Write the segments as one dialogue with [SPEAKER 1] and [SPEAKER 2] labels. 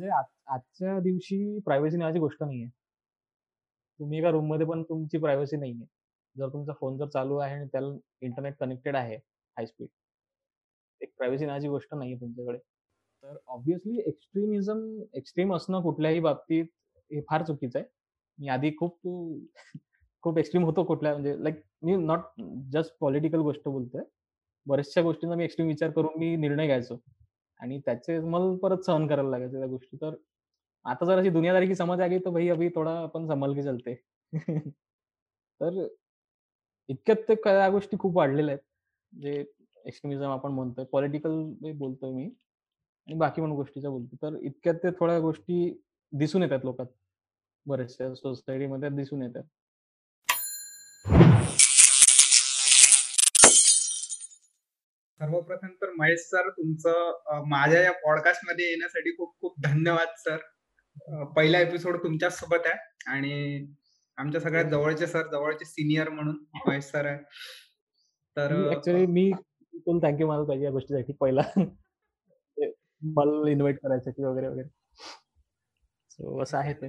[SPEAKER 1] म्हणजे आजच्या दिवशी प्रायव्हसी नावाची गोष्ट नाहीये. तुम्ही एका रूममध्ये पण तुमची प्रायव्हसी नाहीये. जर तुमचा फोन जर चालू आहे आणि त्याला इंटरनेट कनेक्टेड आहे हाय स्पीड. एक प्रायव्हसी नावाची गोष्ट नाहीये तुमच्याकडे. तर ऑब्व्हियसली एक्स्ट्रीमिझम एक्स्ट्रीम असणं कुठल्याही बाबतीत हे फार चुकीचं आहे. मी आधी खूप खूप एक्स्ट्रीम होतो कुठल्या म्हणजे लाईक मी नॉट जस्ट पॉलिटिकल गोष्ट बोलतोय. बऱ्याचशा गोष्टींचा मी एक्स्ट्रीम विचार करून मी निर्णय घ्यायचो आणि त्याचे मला परत सहन करायला लागायचं त्या गोष्टी. तर आता जराशी दुनियादारी की समझ आ गई भाई अभी थोडा आपण संभाल के चलते. तर इतक्यात ते त्या गोष्टी खूप वाढलेल्या आहेत. जे एक्स्ट्रीमिझम आपण म्हणतोय. पॉलिटिकल बोलतोय मी आणि बाकी पण गोष्टीच्या बोलतोय. तर इतक्यात ते थोड्या गोष्टी दिसून येतात लोकात. बऱ्याचशा सोसायटीमध्ये दिसून येतात.
[SPEAKER 2] सर्वप्रथम तर महेश सर तुमचं माझ्या या पॉडकास्टमध्ये येण्यासाठी खूप खूप धन्यवाद सर. पहिला एपिसोड तुमच्याच सोबत आहे आणि आमच्या सगळ्यात जवळचे सर, जवळचे सीनियर म्हणून महेश सर आहे.
[SPEAKER 1] तर ऍक्च्युअली मी तुला थँक यू म्हणायला पाहिजे या गोष्टीसाठी पहिला. मला इन्व्हाईट करायसाठी वगैरे, वगैरे. सो असं आहे ते.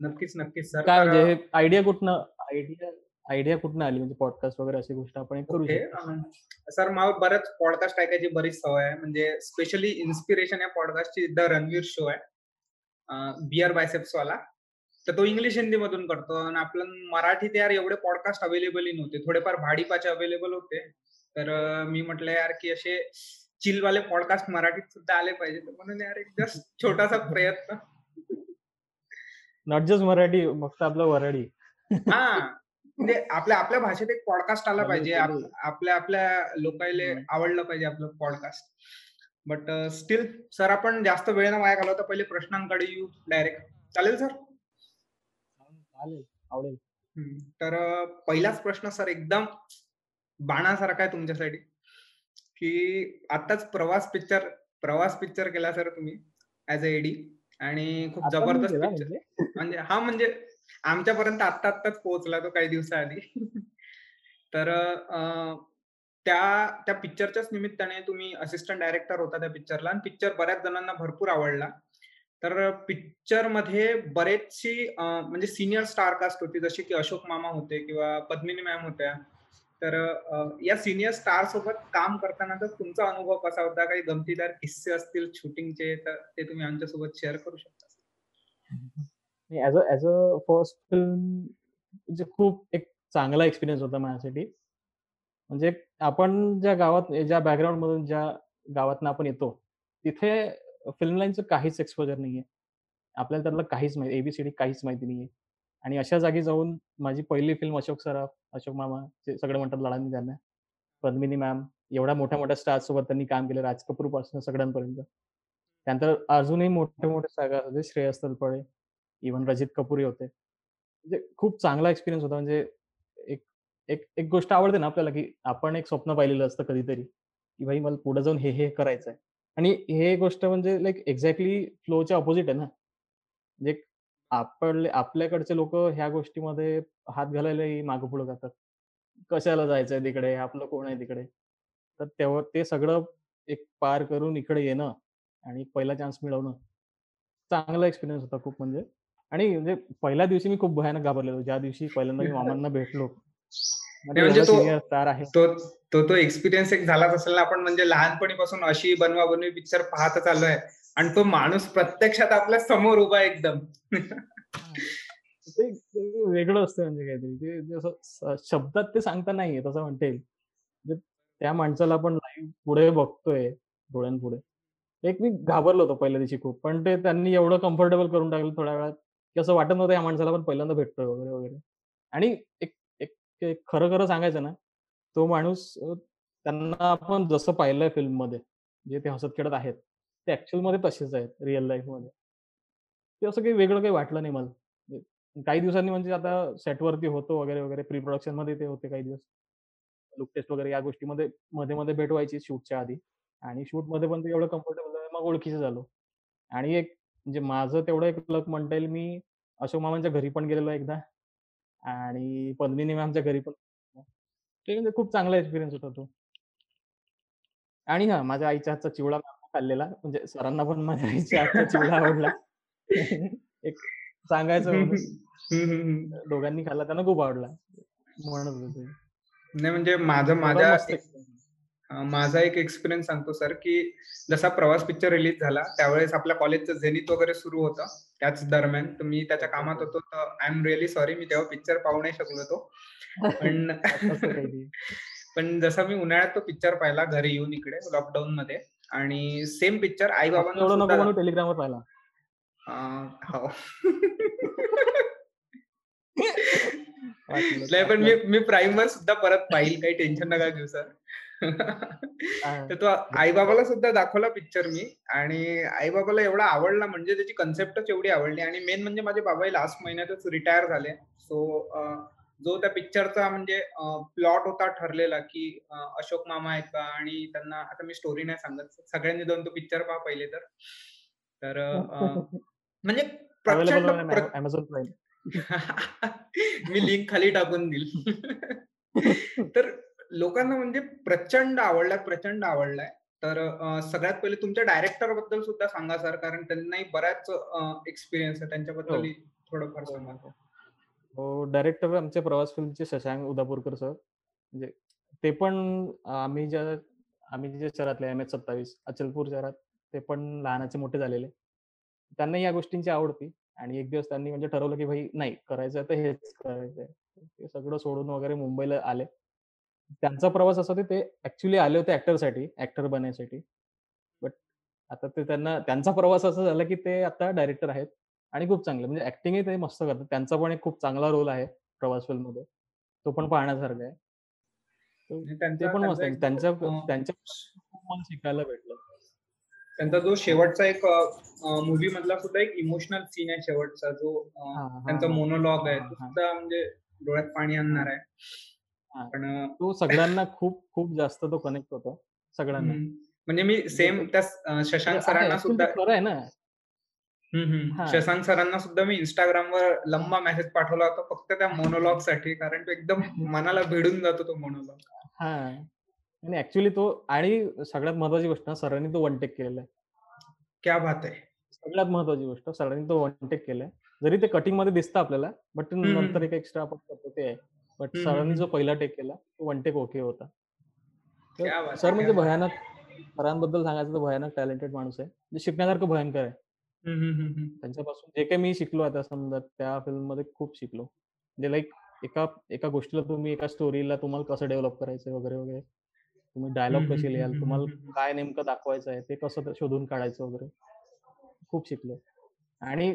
[SPEAKER 2] नक्कीच, नक्कीच सर.
[SPEAKER 1] काय म्हणजे आयडिया कुठनं आयडिया आयडिया कुठनं आली म्हणजे पॉडकास्ट वगैरे अशी गोष्ट आपण करू शकतो.
[SPEAKER 2] सर मला बरंच पॉडकास्ट ऐकायची बरीच सवय आहे. म्हणजे स्पेशली इन्स्पिरेशन या पॉडकास्टची द रणवीर शो आहे. बिअर बायसेप्स वाला. तर तो इंग्लिश हिंदी मधून करतो आणि आपलं मराठीत यार एवढे पॉडकास्ट अवेलेबल नव्हते. थोडेफार भाडीपाचे अवेलेबल होते. तर मी म्हटलं यार की असे चिलवाले पॉडकास्ट मराठीत सुद्धा आले पाहिजे. म्हणून यार एक जस्ट छोटासा प्रयत्न.
[SPEAKER 1] नॉट जस्ट मराठी फक्त आपलं वराडी.
[SPEAKER 2] हा म्हणजे आपल्या आपल्या भाषेत एक पॉडकास्ट आला पाहिजे. आपल्या आपल्या लोकायले आवडलं पाहिजे आपलं पॉडकास्ट. बट स्टील सर आपण जास्त वेळ न वाया घालवता पहिले प्रश्नांकडे येऊ डायरेक्ट. चालेल सर?
[SPEAKER 1] चालेल. आवडेल.
[SPEAKER 2] तर पहिलाच प्रश्न सर एकदम बाणासारखा आहे तुमच्यासाठी, की आताच प्रवास पिक्चर प्रवास पिक्चर केला सर तुम्ही ऍज अ एडी आणि खूप जबरदस्त पिक्चर म्हणजे हा म्हणजे आमच्यापर्यंत आत्ता आत्ताच पोहोचला तो काही दिवसाआधी. तर त्या त्या पिक्चरच्याच निमित्ताने तुम्ही असिस्टंट डायरेक्टर होता त्या पिक्चरला आणि पिक्चर बऱ्याच जणांना भरपूर आवडला. तर पिक्चरमध्ये बरेचशी म्हणजे सिनियर स्टार कास्ट होती जशी की अशोक मामा होते किंवा पद्मिनी मॅम होत्या. तर या सिनियर स्टार सोबत काम करताना तर तुमचा अनुभव कसा होता? काही गमतीदार किस्से असतील शूटिंगचे तर ते तुम्ही आमच्यासोबत शेअर करू शकता?
[SPEAKER 1] As a as a first film म्हणजे खूप एक चांगला एक्सपिरियन्स होता माझ्यासाठी. म्हणजे आपण ज्या गावात ज्या बॅकग्राऊंडमधून ज्या गावातनं आपण येतो, तिथे फिल्म लाईनचं काहीच एक्सपोजर नाहीये. आपल्याला त्यातलं काहीच माहिती एबीसीडी काहीच माहिती नाहीये. आणि अशा जागी जाऊन माझी पहिली फिल्म अशोक सराफ, अशोक मामा जे सगळे म्हणतात लढानी त्यांना. पद्मिनी मॅम एवढ्या मोठ्या-मोठ्या स्टार्स सोबत त्यांनी काम केलं राज कपूरपासून सगळ्यांपर्यंत. त्यानंतर अजूनही मोठे-मोठे स्टार होते श्रेयस तलपडे, इव्हन रजित कपूरही होते. म्हणजे खूप चांगला एक्सपिरियन्स होता म्हणजे एक एक एक गोष्ट आवडते ना आपल्याला, की आपण एक स्वप्न पाहिलेलं असतं कधीतरी, की भाई मला पुढे जाऊन हे, हे करायचंय. आणि हे गोष्ट म्हणजे लाईक एक्झॅक्टली फ्लोच्या ऑपोजिट आहे ना. म्हणजे आपण आपल्याकडचे लोक ह्या गोष्टीमध्ये हात घालायलाही मागे-पुढे जातात. कशाला जायचंय तिकडे? आपलं कोण आहे तिकडे? तर तेव्हा ते सगळं एक पार करून इकडे येणं आणि पहिला चान्स मिळवणं, चांगला एक्सपिरियन्स होता खूप म्हणजे. आणि म्हणजे पहिल्या दिवशी मी खूप भयानक घाबरलेलो. ज्या दिवशी पहिल्यांदा मी मामांना भेटलो.
[SPEAKER 2] म्हणजे तो आहे. तो तो तो एक्सपिरियन्स एक झालाच असेल ना आपण म्हणजे लहानपणीपासून अशी बनवा-बनवी पिक्चर पाहतच आलोय आणि तो माणूस प्रत्यक्षात आपल्यासमोर उभा आहे एकदम.
[SPEAKER 1] ते वेगळं असतं म्हणजे काहीतरी. ते जसं शब्दात ते सांगता नाही येत असं म्हणता येईल. म्हणजे त्या माणसाला आपण लाईव्ह पुढे बघतोय डोळ्यांपुढे. एक मी घाबरलो होतो पहिल्या दिवशी खूप. पण ते त्यांनी एवढं कम्फर्टेबल करून टाकलं थोड्या वेळात, की असं वाटत नव्हतं या माणसाला पण पहिल्यांदा भेटतोय वगैरे, वगैरे. आणि एक एक खरं-खरं सांगायचं ना, तो माणूस त्यांना आपण जसं पाहिलंय फिल्ममध्ये जे ते हसत-खेळत आहेत, ते ॲक्चुअलमध्ये तसेच आहेत रिअल लाईफमध्ये ते असं काही वेगळं काही वाटलं नाही मला. म्हणजे काही दिवसांनी म्हणजे आता सेटवरती होतो वगैरे, वगैरे प्री प्रोडक्शनमध्ये ते होते काही दिवस. लुक टेस्ट वगैरे या गोष्टीमध्ये मध्ये-मध्ये भेट व्हायची शूटच्या आधी आणि शूटमध्ये पण ते एवढं कम्फर्टेबल मग ओळखीचं झालो. आणि एक म्हणजे माझं तेवढं एक लक म्हणता येईल मी अशोक मामांच्या घरी पण गेलेलो एकदा आणि पद्मिनी मॅमच्या घरी पण ते म्हणजे खूप चांगला एक्सपिरियन्स होता तो. आणि हां, माझ्या आईच्या हातचा चिवडा खाल्लेला. म्हणजे सरांना पण माझ्या हातचा चिवडा आवडला. एक सांगायचं. दोघांनी खाल्ला त्यांना खूप आवडला. म्हणत होते.
[SPEAKER 2] नाही म्हणजे माझं माझ्या
[SPEAKER 1] मस्त
[SPEAKER 2] एक
[SPEAKER 1] एक्सपिरियन्स.
[SPEAKER 2] अ, माझा एक एक्सपिरियन्स सांगतो सर, की जसा प्रवास पिक्चर रिलीज झाला, त्यावेळेस आपल्या कॉलेजचं झेनिथ वगैरे सुरू होतं. त्याच दरम्यान तर मी त्याच्या कामात. होतो. तर आय एम रिअली सॉरी मी तेव्हा पिक्चर पाहू नाही शकलो होतो. पण. पण जसा मी उन्हाळ्यात तो पिक्चर पाहिला घरी येऊन इकडे लॉकडाऊनमध्ये आणि सेम पिक्चर सुद्धा
[SPEAKER 1] म्हणू टेलिग्रामवर पाहिला.
[SPEAKER 2] हो. नाही पण मी. मी प्राईमवर सुद्धा परत पाहील काही टेन्शन नका घेऊ सर. तर तो आई-बाबाला सुद्धा दाखवला पिक्चर मी आणि आई-बाबाला एवढा आवडला म्हणजे त्याची कन्सेप्टच एवढी आवडली आणि मेन म्हणजे माझे बाबाही लास्ट महिन्यातच रिटायर झाले. सो जो त्या पिक्चरचा म्हणजे प्लॉट होता ठरलेला, की अशोक मामा आहेत का आणि त्यांना आता मी स्टोरी नाही सांगत. सगळ्यांनी जाऊन तो पिक्चर पहा पहिले तर. तर म्हणजे. मी लिंक खाली टाकून देईल. तर लोकांना म्हणजे प्रचंड आवडलाय, प्रचंड आवडलाय. तर सगळ्यात पहिले तुमच्या डायरेक्टरबद्दल सुद्धा सांगा सर, कारण त्यांनाही बराच एक्सपिरियन्स आहे.
[SPEAKER 1] हो.
[SPEAKER 2] त्यांच्याबद्दलही थोडंफार
[SPEAKER 1] हो,
[SPEAKER 2] सांगा.
[SPEAKER 1] हो, हो. हो, डायरेक्टर आमचे प्रवास फिल्मचे शशांक उदापूरकर सर. म्हणजे ते पण आम्ही ज्या आम्ही ज्या शहरातले एम-एच-27 अचलपूर शहरात ते पण लहानाचे मोठे झालेले. त्यांनाही या गोष्टींची आवड होती आणि एक दिवस त्यांनी म्हणजे ठरवलं, की भाई नाही करायचं तर हेच करायचंय. ते सगळं सोडून वगैरे मुंबईला आले. त्यांचा प्रवास असा होता ते ॲक्चुअली आले होते ॲक्टरसाठी, ॲक्टर बनण्यासाठी. बट आता ते त्यांना त्यांचा प्रवास असा झाला, की ते आता डायरेक्टर आहेत आणि खूप चांगले म्हणजे ॲक्टिंगही ते मस्त करतात. त्यांचा पण एक खूप चांगला रोल आहे प्रवास फिल्ममध्ये. तो पण पाहण्यासारखा आहे. ते पण मस्त त्यांच्या मला शिकायला भेटलं.
[SPEAKER 2] त्यांचा जो शेवटचा एक अ, मूव्ही मधला सुद्धा एक इमोशनल सीन आहे शेवटचा जो त्यांचा. मोनोलॉग आहे. तो. सुद्धा म्हणजे डोळ्यात पाणी. आणणारा आहे.
[SPEAKER 1] हां.
[SPEAKER 2] पण अ,
[SPEAKER 1] तो सगळ्यांना खूप खूप जास्त तो कनेक्ट होतो. सगळ्यांना.
[SPEAKER 2] हं. म्हणजे मी
[SPEAKER 1] म्हणजे
[SPEAKER 2] सेम त्या अ,
[SPEAKER 1] म्हणजे
[SPEAKER 2] शशांक
[SPEAKER 1] आहे
[SPEAKER 2] सरांना
[SPEAKER 1] ॲक्चुअली
[SPEAKER 2] सुद्धा
[SPEAKER 1] खरं आहे ना.
[SPEAKER 2] हं, हं.
[SPEAKER 1] हां.
[SPEAKER 2] शशांक सरांना सुद्धा मी Instagramवर लंबा मेसेज पाठवला होता फक्त त्या मोनोलॉगसाठी कारण तो एकदम मनाला भिडून जातो तो मोनोलॉग.
[SPEAKER 1] हां. आणि ॲक्चुअली तो आणि सगळ्यात महत्त्वाची गोष्ट ना सरांनी तो वन टेक केलेला आहे.
[SPEAKER 2] क्या बात है!
[SPEAKER 1] सगळ्यात महत्त्वाची गोष्ट सरांनी तो वन टेक केलाय. जरी ते कटिंगमध्ये दिसतं आपल्याला, बट
[SPEAKER 2] हं,
[SPEAKER 1] नंतर
[SPEAKER 2] हं.
[SPEAKER 1] एक एक्स्ट्रा आपण करतो ते आहे. बट सरांनी जो. पहिला टेक केला, तो वन टेक ओके होता. सर म्हणजे! भयानक सरांबद्दल सांगायचं तर भयानक टॅलेंटेड माणूस आहे. शिकण्यासारखं भयंकर आहे. त्यांच्यापासून जे काही मी शिकलो आता समजा त्या फिल्ममध्ये खूप शिकलो. म्हणजे लाइक एका एका गोष्टीला तुम्ही एका स्टोरीला तुम्हाला कसं डेव्हलप करायचंय वगैरे, वगैरे. तुम्ही डायलॉग कसे लिहाल, तुम्हाला. काय नेमकं दाखवायचं आहे, ते कसं शोधून काढायचं वगैरे. खूप शिकलो. आणि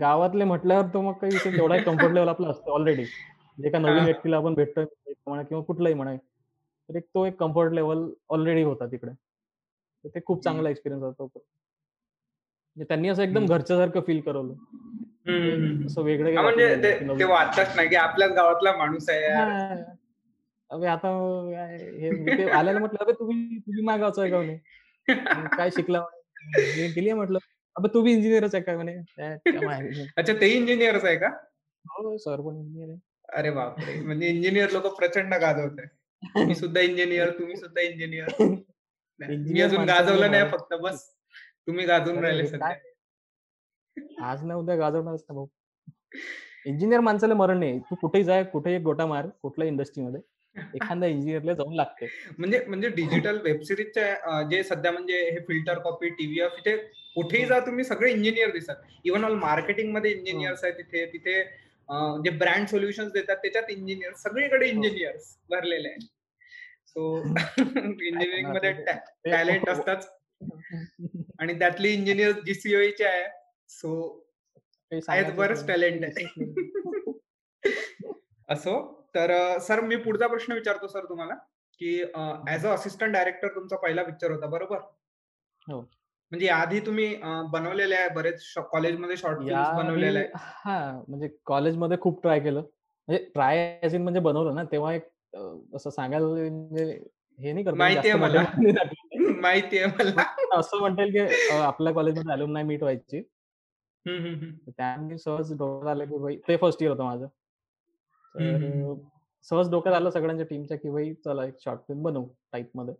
[SPEAKER 1] गावातले म्हटल्यावर तो मग काही तेवढा कम्फर्ट लेव्हल आपला असतो ऑलरेडी. म्हणजे एका
[SPEAKER 2] हां,
[SPEAKER 1] नवीन. व्यक्तीला आपण भेटतोय म्हणा किंवा कुठलाही म्हणा. तर एक तो एक कम्फर्ट लेव्हल ऑलरेडी होता तिकडे. तर ते खूप. चांगला एक्सपिरियन्स होता तो. म्हणजे त्यांनी असं एकदम. घरच्यासारखं फील करवलं. म्हणजे असं. वेगळं
[SPEAKER 2] म्हणजे ते
[SPEAKER 1] नाही, की
[SPEAKER 2] ते वाटतच नाही, की आपल्याच गावातला माणूस आहे.
[SPEAKER 1] अबे आता हे म्हणजे ते आल्याला म्हटलं, "अबे तुम्ही तुम्ही माझ्या गावचा आहे का?" म्हणे. "मग काय शिकला?" म्हणे. "इंजिनिअरिंग केली आहे." म्हटलं. "अबे तू बी इंजिनिअरच आहे का?" म्हणे.
[SPEAKER 2] अच्छा तेही इंजिनिअरच आहे का?
[SPEAKER 1] हो, सर पण इंजिनिअर आहे.
[SPEAKER 2] अरे बापरे! म्हणजे इंजिनिअर लोकं प्रचंड गाजवताय. मी सुद्धा इंजिनिअर, तुम्ही सुद्धा इंजिनिअर. नाही, मी अजून गाजवलं नाही फक्त बस तुम्ही गाजवून राहिले
[SPEAKER 1] हे
[SPEAKER 2] सध्या.
[SPEAKER 1] आज ना उद्या गाजवणारच ना भाऊ. इंजिनिअर माणसाला मरण नाही. तू कुठेही जा, कुठेही एक गोटा मार, कुठल्याही इंडस्ट्रीमध्ये. एखाद्या इंजिनिअरला जाऊन लागते.
[SPEAKER 2] म्हणजे म्हणजे डिजिटल वेब सीरीजच्या जे सध्या म्हणजे हे फिल्टर कॉपी, टी-व्ही-एफ इथे कुठेही
[SPEAKER 1] हो,
[SPEAKER 2] जा तुम्ही सगळे इंजिनिअर दिसतात. इव्हन ऑल मार्केटिंगमध्ये
[SPEAKER 1] हो,
[SPEAKER 2] इंजिनिअर्स आहेत तिथे. तिथे जे ब्रँड सोल्युशन्स देतात त्याच्यात इंजिनिअर्स सगळीकडे
[SPEAKER 1] हो.
[SPEAKER 2] इंजिनिअर्स भरलेले आहेत. सो टॅ
[SPEAKER 1] ते
[SPEAKER 2] टॅलेंट असताच आणि त्यातली इंजिनिअर जी-सी-ओ-ईचे आहे. सो बरंच टॅलेंट आहे. असो, तर सर मी पुढचा प्रश्न विचारतो सर तुम्हाला, की ॲज अ असिस्टंट डायरेक्टर तुमचा पहिला पिक्चर होता बरोबर?
[SPEAKER 1] हो.
[SPEAKER 2] म्हणजे याआधी तुम्ही बनवलेले आहे बरेच कॉलेजमध्ये शॉर्ट फिल्म्स बनवलेल्या
[SPEAKER 1] याआधी
[SPEAKER 2] आहेत.
[SPEAKER 1] हां, म्हणजे कॉलेजमध्ये खूप ट्राय केलं. म्हणजे ट्राय इन म्हणजे बनवलं ना, तेव्हा एक असं सांगायला म्हणजे हे नाही करता येईल,
[SPEAKER 2] माहिती
[SPEAKER 1] जास्त
[SPEAKER 2] आहे मला.
[SPEAKER 1] मोठे-मोठे नाही टाकले.
[SPEAKER 2] माहिती आहे
[SPEAKER 1] पण
[SPEAKER 2] मला.
[SPEAKER 1] असं म्हणता येईल, की आपल्या कॉलेजमध्ये अल्युमनाय मीट व्हायची. त्यावेळी सहज डोक्यात आलं, की भाई ते फर्स्ट इयर होतं माझं. सहज डोक्यात आलं सगळ्यांच्या टीमच्या, की भाई चला एक शॉर्ट फिल्म बनवू टाइपमध्ये.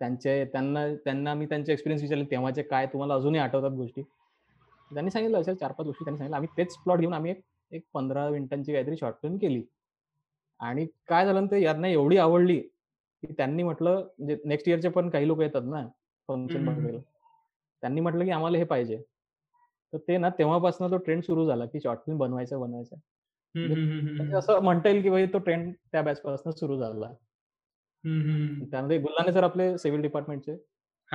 [SPEAKER 1] त्यांचे त्यांना त्यांना मी त्यांचे एक्सपिरियन्स विचारले तेव्हाचे काय तुम्हाला अजूनही आठवतात गोष्टी. त्यांनी सांगितलं अशा 4-5 गोष्टी त्यांनी सांगितल्या. आम्ही तेच प्लॉट घेऊन आम्ही एक एक 15 मिनिटांची काहीतरी शॉर्ट फिल्म केली. आणि काय झालं ते यांना एवढी आवडली, की त्यांनी म्हटलं म्हणजे नेक्स्ट इयरचे पण काही लोकं येतात ना फंक्शन. बघायला. त्यांनी म्हटलं, की आम्हाला हे पाहिजे. तर ते ना तेव्हापासून तो ट्रेंड सुरू झाला, की शॉर्ट फिल्म बनवायचा, बनवायचा. म्हणजे. असं म्हणता येईल, की भाई तो ट्रेंड त्या बॅचपासून सुरू झाला. त्यामध्ये गुल्हाने सर आपले सिव्हिल डिपार्टमेंटचे.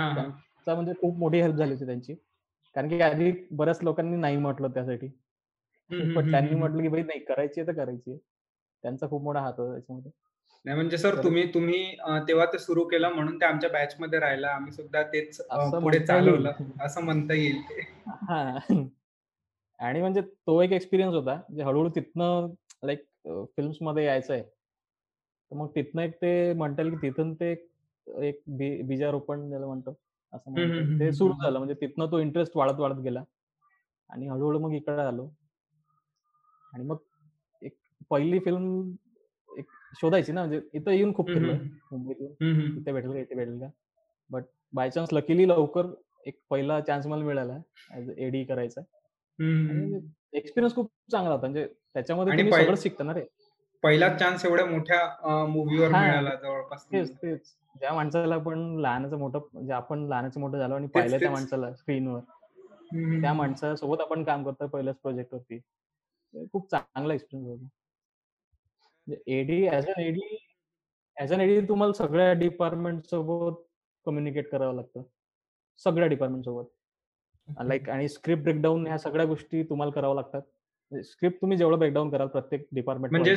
[SPEAKER 1] त्यांचा म्हणजे खूप मोठी हेल्प झाली होती त्यांची. कारण की आधी बऱ्याच लोकांनी नाही म्हटलं त्यासाठी. पण त्यांनी. म्हटलं, की "भाई नाही करायची आहे तर करायची आहे." त्यांचा खूप मोठा हात होता त्याच्यामध्ये.
[SPEAKER 2] नाही म्हणजे सर तुम्ही तुम्ही तेव्हा ते सुरू केलं म्हणून ते आमच्या बॅचमध्ये राहिलं. आम्ही सुद्धा तेच पुढे. चालवलं असं म्हणता येईल.
[SPEAKER 1] हां. आणि म्हणजे तो एक एक्सपिरियन्स होता. म्हणजे हळू-हळू तिथनं लाइक अ, फिल्म्समध्ये यायचंय. तर मग तिथनं एक ते म्हणता येईल, की तिथून ते एक बीजारोपण ज्याला म्हणतो, असं म्हणता ते सुरू. झालं म्हणजे तिथनं तो इंटरेस्ट वाढत, वाढत गेला. आणि हळू मग इकडे आलो. आणि मग एक पहिली फिल्म एक शोधायची ना, म्हणजे इथं येऊन खूप. फिरलोय मुंबईतून. इथे भेटेल का, इथे भेटेल का? बट बाय चान्स लकीली लवकर एक पहिला चान्स मला मिळाला ॲज एडी करायचा. आणि
[SPEAKER 2] हं.
[SPEAKER 1] एक्सपिरियन्स खूप चांगला होता. म्हणजे त्याच्यामध्ये सगळंच शिकता ना रे.
[SPEAKER 2] पहिलाच चान्स एवढ्या मोठ्या
[SPEAKER 1] हां,
[SPEAKER 2] मिळाला जवळपास
[SPEAKER 1] तेच. ज्या माणसाला आपण लहानाचं मोठं म्हणजे आपण लहानाचं मोठं झालो आणि पाहिलं त्या. माणसाला स्क्रीनवर. त्या. माणसासोबत आपण काम करतोय पहिल्याच प्रोजेक्टवरती. ते खूप चांगला एक्सपिरियन्स होता. AD as a AD as an AD तुम्हाला सगळ्या डिपार्टमेंटसोबत कम्युनिकेट करावं लागतं. सगळ्या डिपार्टमेंटसोबत.
[SPEAKER 2] ओके.
[SPEAKER 1] लाइक आणि स्क्रिप्ट ब्रेकडाउन ह्या सगळ्या गोष्टी तुम्हाला कराव्या लागतात. म्हणजे स्क्रिप्ट तुम्ही जेवढं ब्रेकडाउन कराल प्रत्येक डिपार्टमेंट
[SPEAKER 2] म्हणजे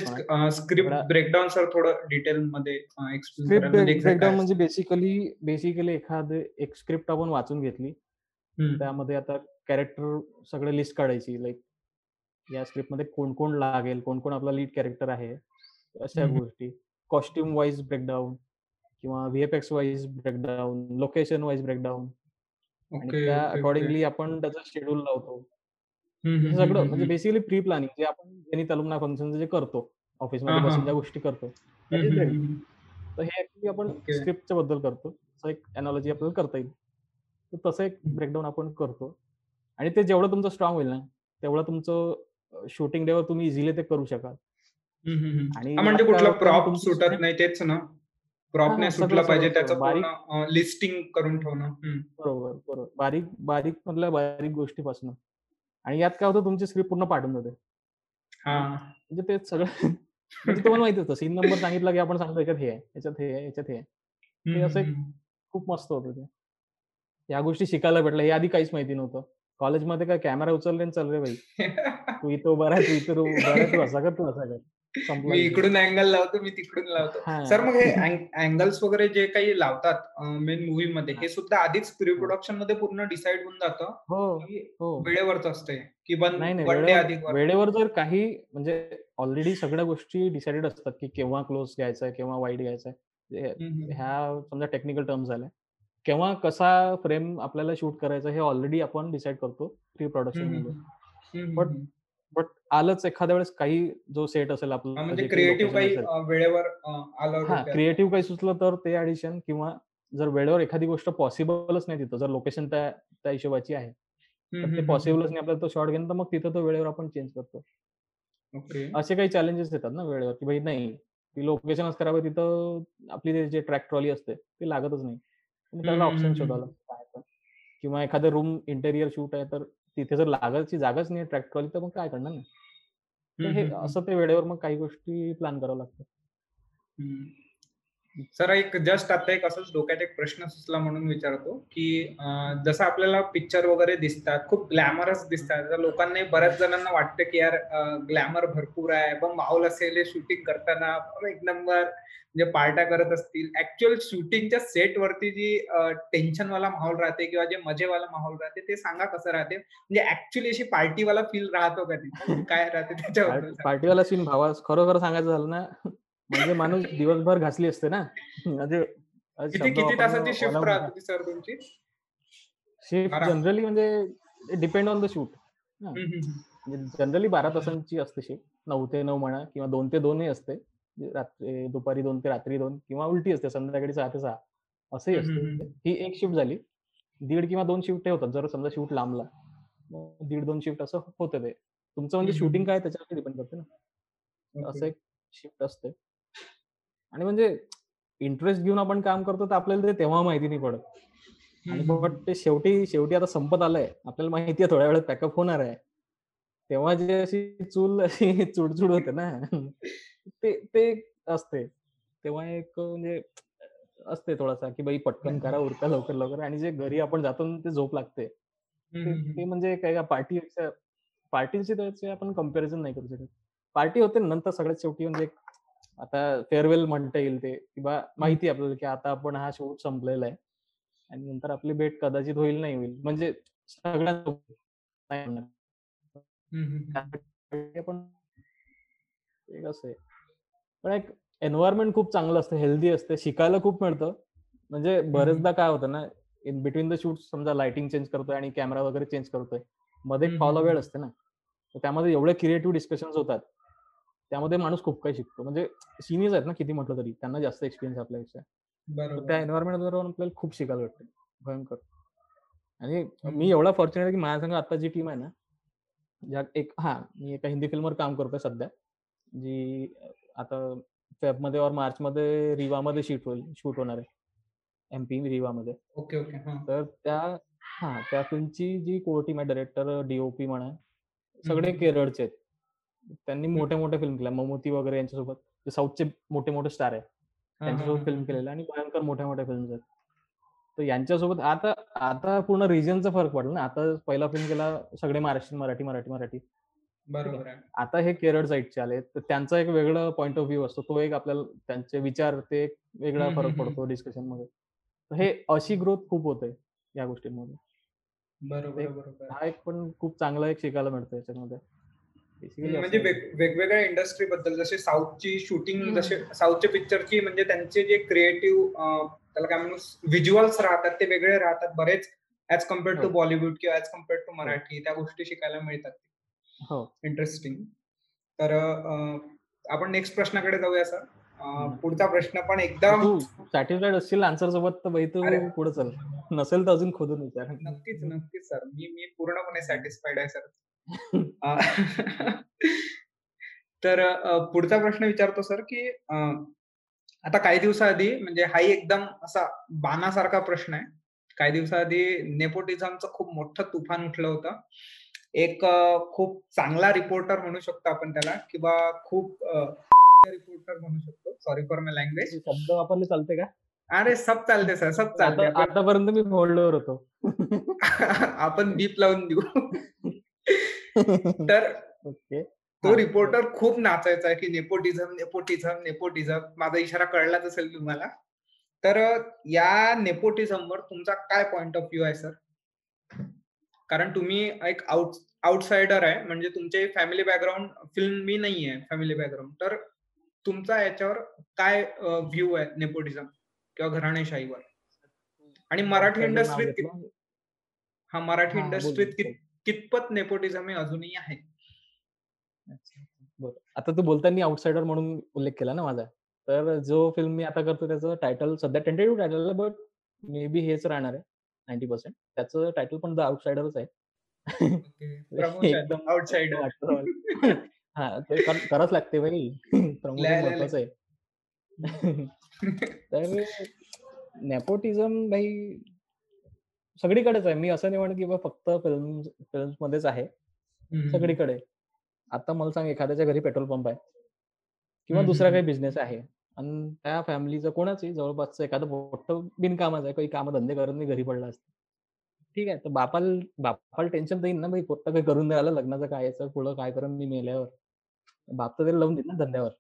[SPEAKER 2] स्क्रिप्ट
[SPEAKER 1] तेवढा
[SPEAKER 2] ब्रेकडाउन सर थोडं अ, एक्सप्लेन
[SPEAKER 1] स्क्रिप्ट
[SPEAKER 2] कराल म्हणजे
[SPEAKER 1] ब्रेकडाउन म्हणजे? बेसिकली बेसिकली एखादे एक स्क्रिप्ट आपण वाचून घेतली. त्यामध्ये आता कॅरेक्टर सगळे लिस्ट काढायची लाइक या स्क्रिप्टमध्ये कोण-कोण लागेल, कोण-कोण आपला लीड कॅरेक्टर आहे, अशा. गोष्टी. कॉस्ट्यूम वाईज ब्रेकडाउन किंवा VFX wise breakdown, location wise breakdown आणि त्या. अकॉर्डिंगली आपण त्याचं शेड्यूल लावतो.
[SPEAKER 2] हं,
[SPEAKER 1] सगळं म्हणजे. बेसिकली प्री प्लॅनिंग जे आपण जेनी तलुमना फंक्शनचं जे करतो. ऑफिसमध्ये. बसून ज्या गोष्टी करतो. तर हे ॲक्चुअली आपण. स्क्रिप्टच्या बद्दल करतो. असं एक एनालॉजी आपल्याला करता येईल. तर तसं एक. ब्रेकडाउन आपण करतो. आणि ते जेवढं तुमचं स्ट्राँग होईल ना, तेवढं तुमचं शूटिंग डेवर तुम्ही इझिली ते करू शकाल. आणि
[SPEAKER 2] म्हणजे कुठला प्रॉप सुटत नाही तेच ना? प्रॉप. नाही सुटला पाहिजे त्याचं
[SPEAKER 1] बारीक
[SPEAKER 2] लिस्टिंग करून ठेवणं.
[SPEAKER 1] बरोबर, बरोबर. बारीक बारीकमधल्या बारीक गोष्टीपासून. आणि यात काय होतं तुमची स्क्रिप्ट पूर्ण पाठवून जाते.
[SPEAKER 2] हां.
[SPEAKER 1] म्हणजे ते सगळं म्हणजे तुम्हाला माहिती होतं सीन नंबर सांगितला, की आपण सांगतो ह्याच्यात हे आहे, ह्याच्यात हे आहे, ह्याच्यात हे आहे. ते असं. खूप मस्त होतं ते. या गोष्टी शिकायला भेटल्या. हे आधी काहीच माहिती नव्हतं. कॉलेजमध्ये काय कॅमेरा उचलले आणि चल रे भाई. तू इथं उभा राह, तू इथं उभा राह, तू असा कर, तू असा कर.
[SPEAKER 2] मी. इकडून अँगल लावतो, मी तिकडून लावतो. सर. मग हे अँग अँगल्स वगैरे जे काही लावतात मेन मूव्हीमध्ये
[SPEAKER 1] हां.
[SPEAKER 2] हे सुद्धा आधीच प्री
[SPEAKER 1] हो.
[SPEAKER 2] प्रोडक्शनमध्ये पूर्ण डिसाईड होऊन जातं,
[SPEAKER 1] हो, हो.
[SPEAKER 2] वेळेवरच असते, की
[SPEAKER 1] वेळेवर जर काही म्हणजे ऑलरेडी सगळ्या गोष्टी डिसाईडेड असतात, की केव्हा क्लोज घ्यायचा आहे, केव्हा वाईड घ्यायचा आहे.
[SPEAKER 2] हं, हं.
[SPEAKER 1] ह्या समजा टेक्निकल टर्म्स झाल्या. केव्हा कसा फ्रेम आपल्याला शूट करायचा हे ऑलरेडी आपण डिसाईड करतो प्री प्रोडक्शनमध्ये.
[SPEAKER 2] हं, हं,
[SPEAKER 1] बट. बट आलंच एखाद्या वेळेस काही जो सेट असेल आपलं,
[SPEAKER 2] म्हणजे क्रिएटिव्ह काही वेळेवर आलं
[SPEAKER 1] हां. क्रिएटिव्ह काही सुचलं तर ते ॲडिशन किंवा जर वेळेवर एखादी गोष्ट पॉसिबलच नाही तिथं, जर लोकेशन त्या त्या हिशोबाची आहे. तर ते. पॉसिबलच नाही आपल्याला तो शॉट घेणं, तर मग तिथं तो वेळेवर आपण चेंज करतो. असे काही चॅलेंजेस येतात ना वेळेवर, की भाई नाही, ती लोकेशनच आहे तिथं आपली जे ट्रॅक ट्रॉली असते, ती लागतच नाही. त्याला ऑप्शन शोधावा. लागतो काय पण. किंवा एखादं रूम इंटेरियर शूट आहे, तर तिथे जर लागायची जागाच नाही ट्रॅक ट्रॉली, तर मग काय करणार ना? तर
[SPEAKER 2] हं.
[SPEAKER 1] असं ते वेळेवर मग काही गोष्टी प्लॅन कराव्या लागतात.
[SPEAKER 2] सर एक जस्ट आता एक असंच डोक्यात एक प्रश्न सुचला म्हणून विचारतो, की जसं आपल्याला पिक्चर वगैरे दिसतात, खूप ग्लॅमरस दिसतात. लोकांना बऱ्याच जणांना वाटतं, की यार ग्लॅमर भरपूर आहे. पण माहोल असेल शूटिंग करताना एक नंबर म्हणजे पार्ट्या करत असतील. ऍक्च्युअल शूटिंगच्या सेटवरती जी टेन्शनवाला माहोल राहते किंवा जे मजेवाला माहोल राहते, ते सांगा कसं राहते? म्हणजे ऍक्च्युअली अशी पार्टीवाला फील राहतो का काय राहते त्याच्यावर
[SPEAKER 1] पार्टीवाला सीन भावा खरोखर सांगायचं झालं ना, म्हणजे माणूस दिवसभर घासली असते ना. म्हणजे
[SPEAKER 2] किती तासाची शिफ्ट राहत
[SPEAKER 1] मोठा.
[SPEAKER 2] होती सर तुमची?
[SPEAKER 1] शिफ्ट
[SPEAKER 2] 12.
[SPEAKER 1] जनरली म्हणजे depend on the shoot. Generally 12 तासांची असते शिफ्ट. 9 ते 9 म्हणा किंवा 2 ते 2 ही असते. म्हणजे रात्री दुपारी 2 ते रात्री 2 किंवा उलटी असते संध्याकाळी 6 ते 6. असंही असतं.
[SPEAKER 2] हं.
[SPEAKER 1] एक शिफ्ट झाली. दीड किंवा 2 शिफ्ट होतात. जर समजा शूट लांबला. मग दीड-2 शिफ्ट असं होतं ते. तुमचं म्हणजे शूटिंग. काय त्याच्यावरती डिपेंड करते ना. असं एक शिफ्ट असते. आणि म्हणजे इंटरेस्ट घेऊन आपण काम करतो तर आपल्याला ते तेव्हा माहिती नाही पडत. आणि बट. ते शेवटी शेवटी आता संपत आलंय. आपल्याला माहिती आहे थोड्या वेळात पॅकअप होणार आहे. तेव्हा जी अशी चूल अशी चुड-चुड होते ना, ते ते असते. तेव्हा एक म्हणजे असते थोडासा, की बाई पटकन करा. उरका लवकर-लवकर आणि जे घरी आपण जातो ते झोप लागते. ते. म्हणजे काय पार्टीपेक्षा पार्टीची त्याची आपण कंपॅरिझन नाही करू शकत. पार्टी होते नंतर सगळ्यात शेवटी म्हणजे आता फेअरवेल म्हणता येईल ते किंवा. माहिती आपल्याला, की आता आपण हा शूट संपलेला आहे आणि नंतर आपली भेट कदाचित होईल, नाही होईल. म्हणजे
[SPEAKER 2] हं.
[SPEAKER 1] पण एक असं. पण एक एन्व्हायर्नमेंट खूप चांगलं असतं, हेल्दी असते, शिकायला खूप मिळतं. म्हणजे. बरेचदा काय होतं ना, इन बिटवीन द शूट्स समजा लाइटिंग चेंज करतोय आणि कॅमेरा वगैरे चेंज करतोय. मध्ये एक फावला वेळ. असते ना. तर त्यामध्ये एवढे क्रिएटिव्ह डिस्कशन्स होतात. त्यामध्ये माणूस खूप काही शिकतो. म्हणजे सीनियर्स आहेत ना किती म्हटलं तरी. त्यांना जास्त एक्सपिरियन्स आपल्यापेक्षा.
[SPEAKER 2] बरोबर
[SPEAKER 1] त्या
[SPEAKER 2] आहे.
[SPEAKER 1] एन्व्हायर्नमेंटबरोबर आपल्याला खूप शिकायला भेटतं. भयंकर. आणि मी. एवढा फॉर्च्युनेट की माझ्या संग आता जी टीम आहे ना, ज्यात एक हां, मी एका हिंदी फिल्मवर काम करतोय सध्या. जी आता फेबमध्ये और मार्चमध्ये रिवामध्ये शूट होईल शूट होणार आहे. एम-पी रिवामध्ये.
[SPEAKER 2] Okay, okay.
[SPEAKER 1] तर त्या हां, त्या फिल्मची जी कोर टीम आहे डायरेक्टर, डी-ओ-पी म्हणा, सगळे. केरळचे आहेत. त्यांनी
[SPEAKER 2] हं.
[SPEAKER 1] मोठ्या-मोठ्या फिल्म केल्या. ममूटी वगैरे यांच्यासोबत जे साउथचे मोठे-मोठे स्टार आहेत. त्यांच्यासोबत फिल्म. केलेल्या आणि भयंकर मोठ्या-मोठ्या फिल्म्स आहेत. तर यांच्यासोबत आता आता पूर्ण रिजनचा फरक पडला ना. आता पहिला फिल्म केला सगळे महाराष्ट्रीयन, मराठी, मराठी, मराठी.
[SPEAKER 2] बरोबर.
[SPEAKER 1] आता हे केरळ साइडचे आले. तर त्यांचा एक वेगळा पॉइंट ऑफ व्ह्यू असतो. तो एक आपल्याला त्यांचे विचार ते एक वेगळा फरक. पडतो डिस्कशनमध्ये. तर
[SPEAKER 2] हं,
[SPEAKER 1] अशी. ग्रोथ खूप होते या गोष्टींमध्ये.
[SPEAKER 2] बरोबर.
[SPEAKER 1] हा एक पण खूप चांगला एक शिकायला मिळतं याच्यामध्ये.
[SPEAKER 2] हं, म्हणजे वेगवेगळ्या इंडस्ट्रीबद्दल जसे साउथची शूटिंग जसे
[SPEAKER 1] हं.
[SPEAKER 2] साउथच्या पिक्चरची म्हणजे त्यांचे जे क्रिएटिव्ह त्याला काय म्हणू व्हिज्युअल्स राहतात ते वेगळे राहतात बरेच ॲज कंपेअर्ड टू
[SPEAKER 1] हो.
[SPEAKER 2] बॉलिवूड किंवा ॲज कंपेअर्ड टू
[SPEAKER 1] हो.
[SPEAKER 2] मराठी त्या गोष्टी शिकायला मिळतात.
[SPEAKER 1] हो.
[SPEAKER 2] इंटरेस्टिंग. तर अ, आपण नेक्स्ट प्रश्नाकडे जाऊया सर. पुढचा. प्रश्न पण
[SPEAKER 1] तर
[SPEAKER 2] एकदम
[SPEAKER 1] तू सॅटिस्फाईड असशील आन्सर सोबत तर पुढे चल. नसेल तर अजून खोदून विचार.
[SPEAKER 2] नक्कीच, नक्कीच सर. मी मी पूर्णपणे
[SPEAKER 1] हं.
[SPEAKER 2] सॅटिस्फाईड आहे सर. तर पुढचा प्रश्न विचारतो सर, की आता काही दिवसाआधी म्हणजे हाही एकदम असा बाणासारखा प्रश्न आहे. काही दिवसाआधी नेपोटिझमचं खूप मोठं तुफान उठलं होतं. एक खूप चांगला रिपोर्टर म्हणू शकतो आपण त्याला किंवा खूप रिपोर्टर म्हणू शकतो. Sorry for my language.
[SPEAKER 1] शब्द वापरले चालते का?
[SPEAKER 2] अरे सब चालते सर, सब चालते.
[SPEAKER 1] आतापर्यंत मी होल्डवर होतो.
[SPEAKER 2] आपण बीप लावून देऊ. तर
[SPEAKER 1] ओके.
[SPEAKER 2] तो. रिपोर्टर खूप नाचायचा आहे, की नेपोटिझम, नेपोटिझम, नेपोटिझम. माझा इशारा कळलाच असेल तुम्हाला. तर या नेपोटिझमवर तुमचा काय पॉइंट ऑफ व्ह्यू आहे सर? कारण तुम्ही एक आउट आउटसाइडर आहे. म्हणजे तुमचे फॅमिली बॅकग्राऊंड फिल्मी नाहीये फॅमिली बॅकग्राऊंड. तर तुमचा याच्यावर काय व्ह्यू आहे नेपोटिझम किंवा घराणेशाहीवर? आणि मराठी इंडस्ट्रीत. हां, मराठी इंडस्ट्रीत. कितपत नेपोटिझम हे अजूनही आहे?
[SPEAKER 1] आता तू बोलताना आउटसाइडर म्हणून उल्लेख केला ना माझा. तर जो फिल्म मी आता करतो त्याचं टायटल सध्या टेंटेटिव्ह टायटल आहे, बट मे बी हेच राहणार आहे 90% त्याचं टायटल पण द आउटसाइडरच आहे. एकदम
[SPEAKER 2] आउटसाइडर.
[SPEAKER 1] हां, ते कर करावंच लागते भाई. प्रमोशन. महत्वाचं आहे. तर नेपोटिझम भाई सगळीकडेच आहे. मी असं नाही म्हणत, की बा फक्त फिल्म्स फिल्म्समध्येच आहे.
[SPEAKER 2] हं, हं, हं.
[SPEAKER 1] सगळीकडे. आता मला सांग एखाद्याच्या घरी पेट्रोल पंप आहे किंवा दुसरा. काही बिझनेस आहे आणि त्या फॅमिलीचं कोणाचंही जवळपासचं एखादं मोठं बिनकामाचं आहे, काही कामधंदे करत नाही, घरी पडला असतं. ठीक आहे. तर बापाला बापाला टेन्शन येईल ना, भाई पोट्ट काही करून राहिलं, लग्नाचं काय याचं पुढं काय करेन मी मेल्यावर. बाप तर लावून देईल ना धंद्यावर.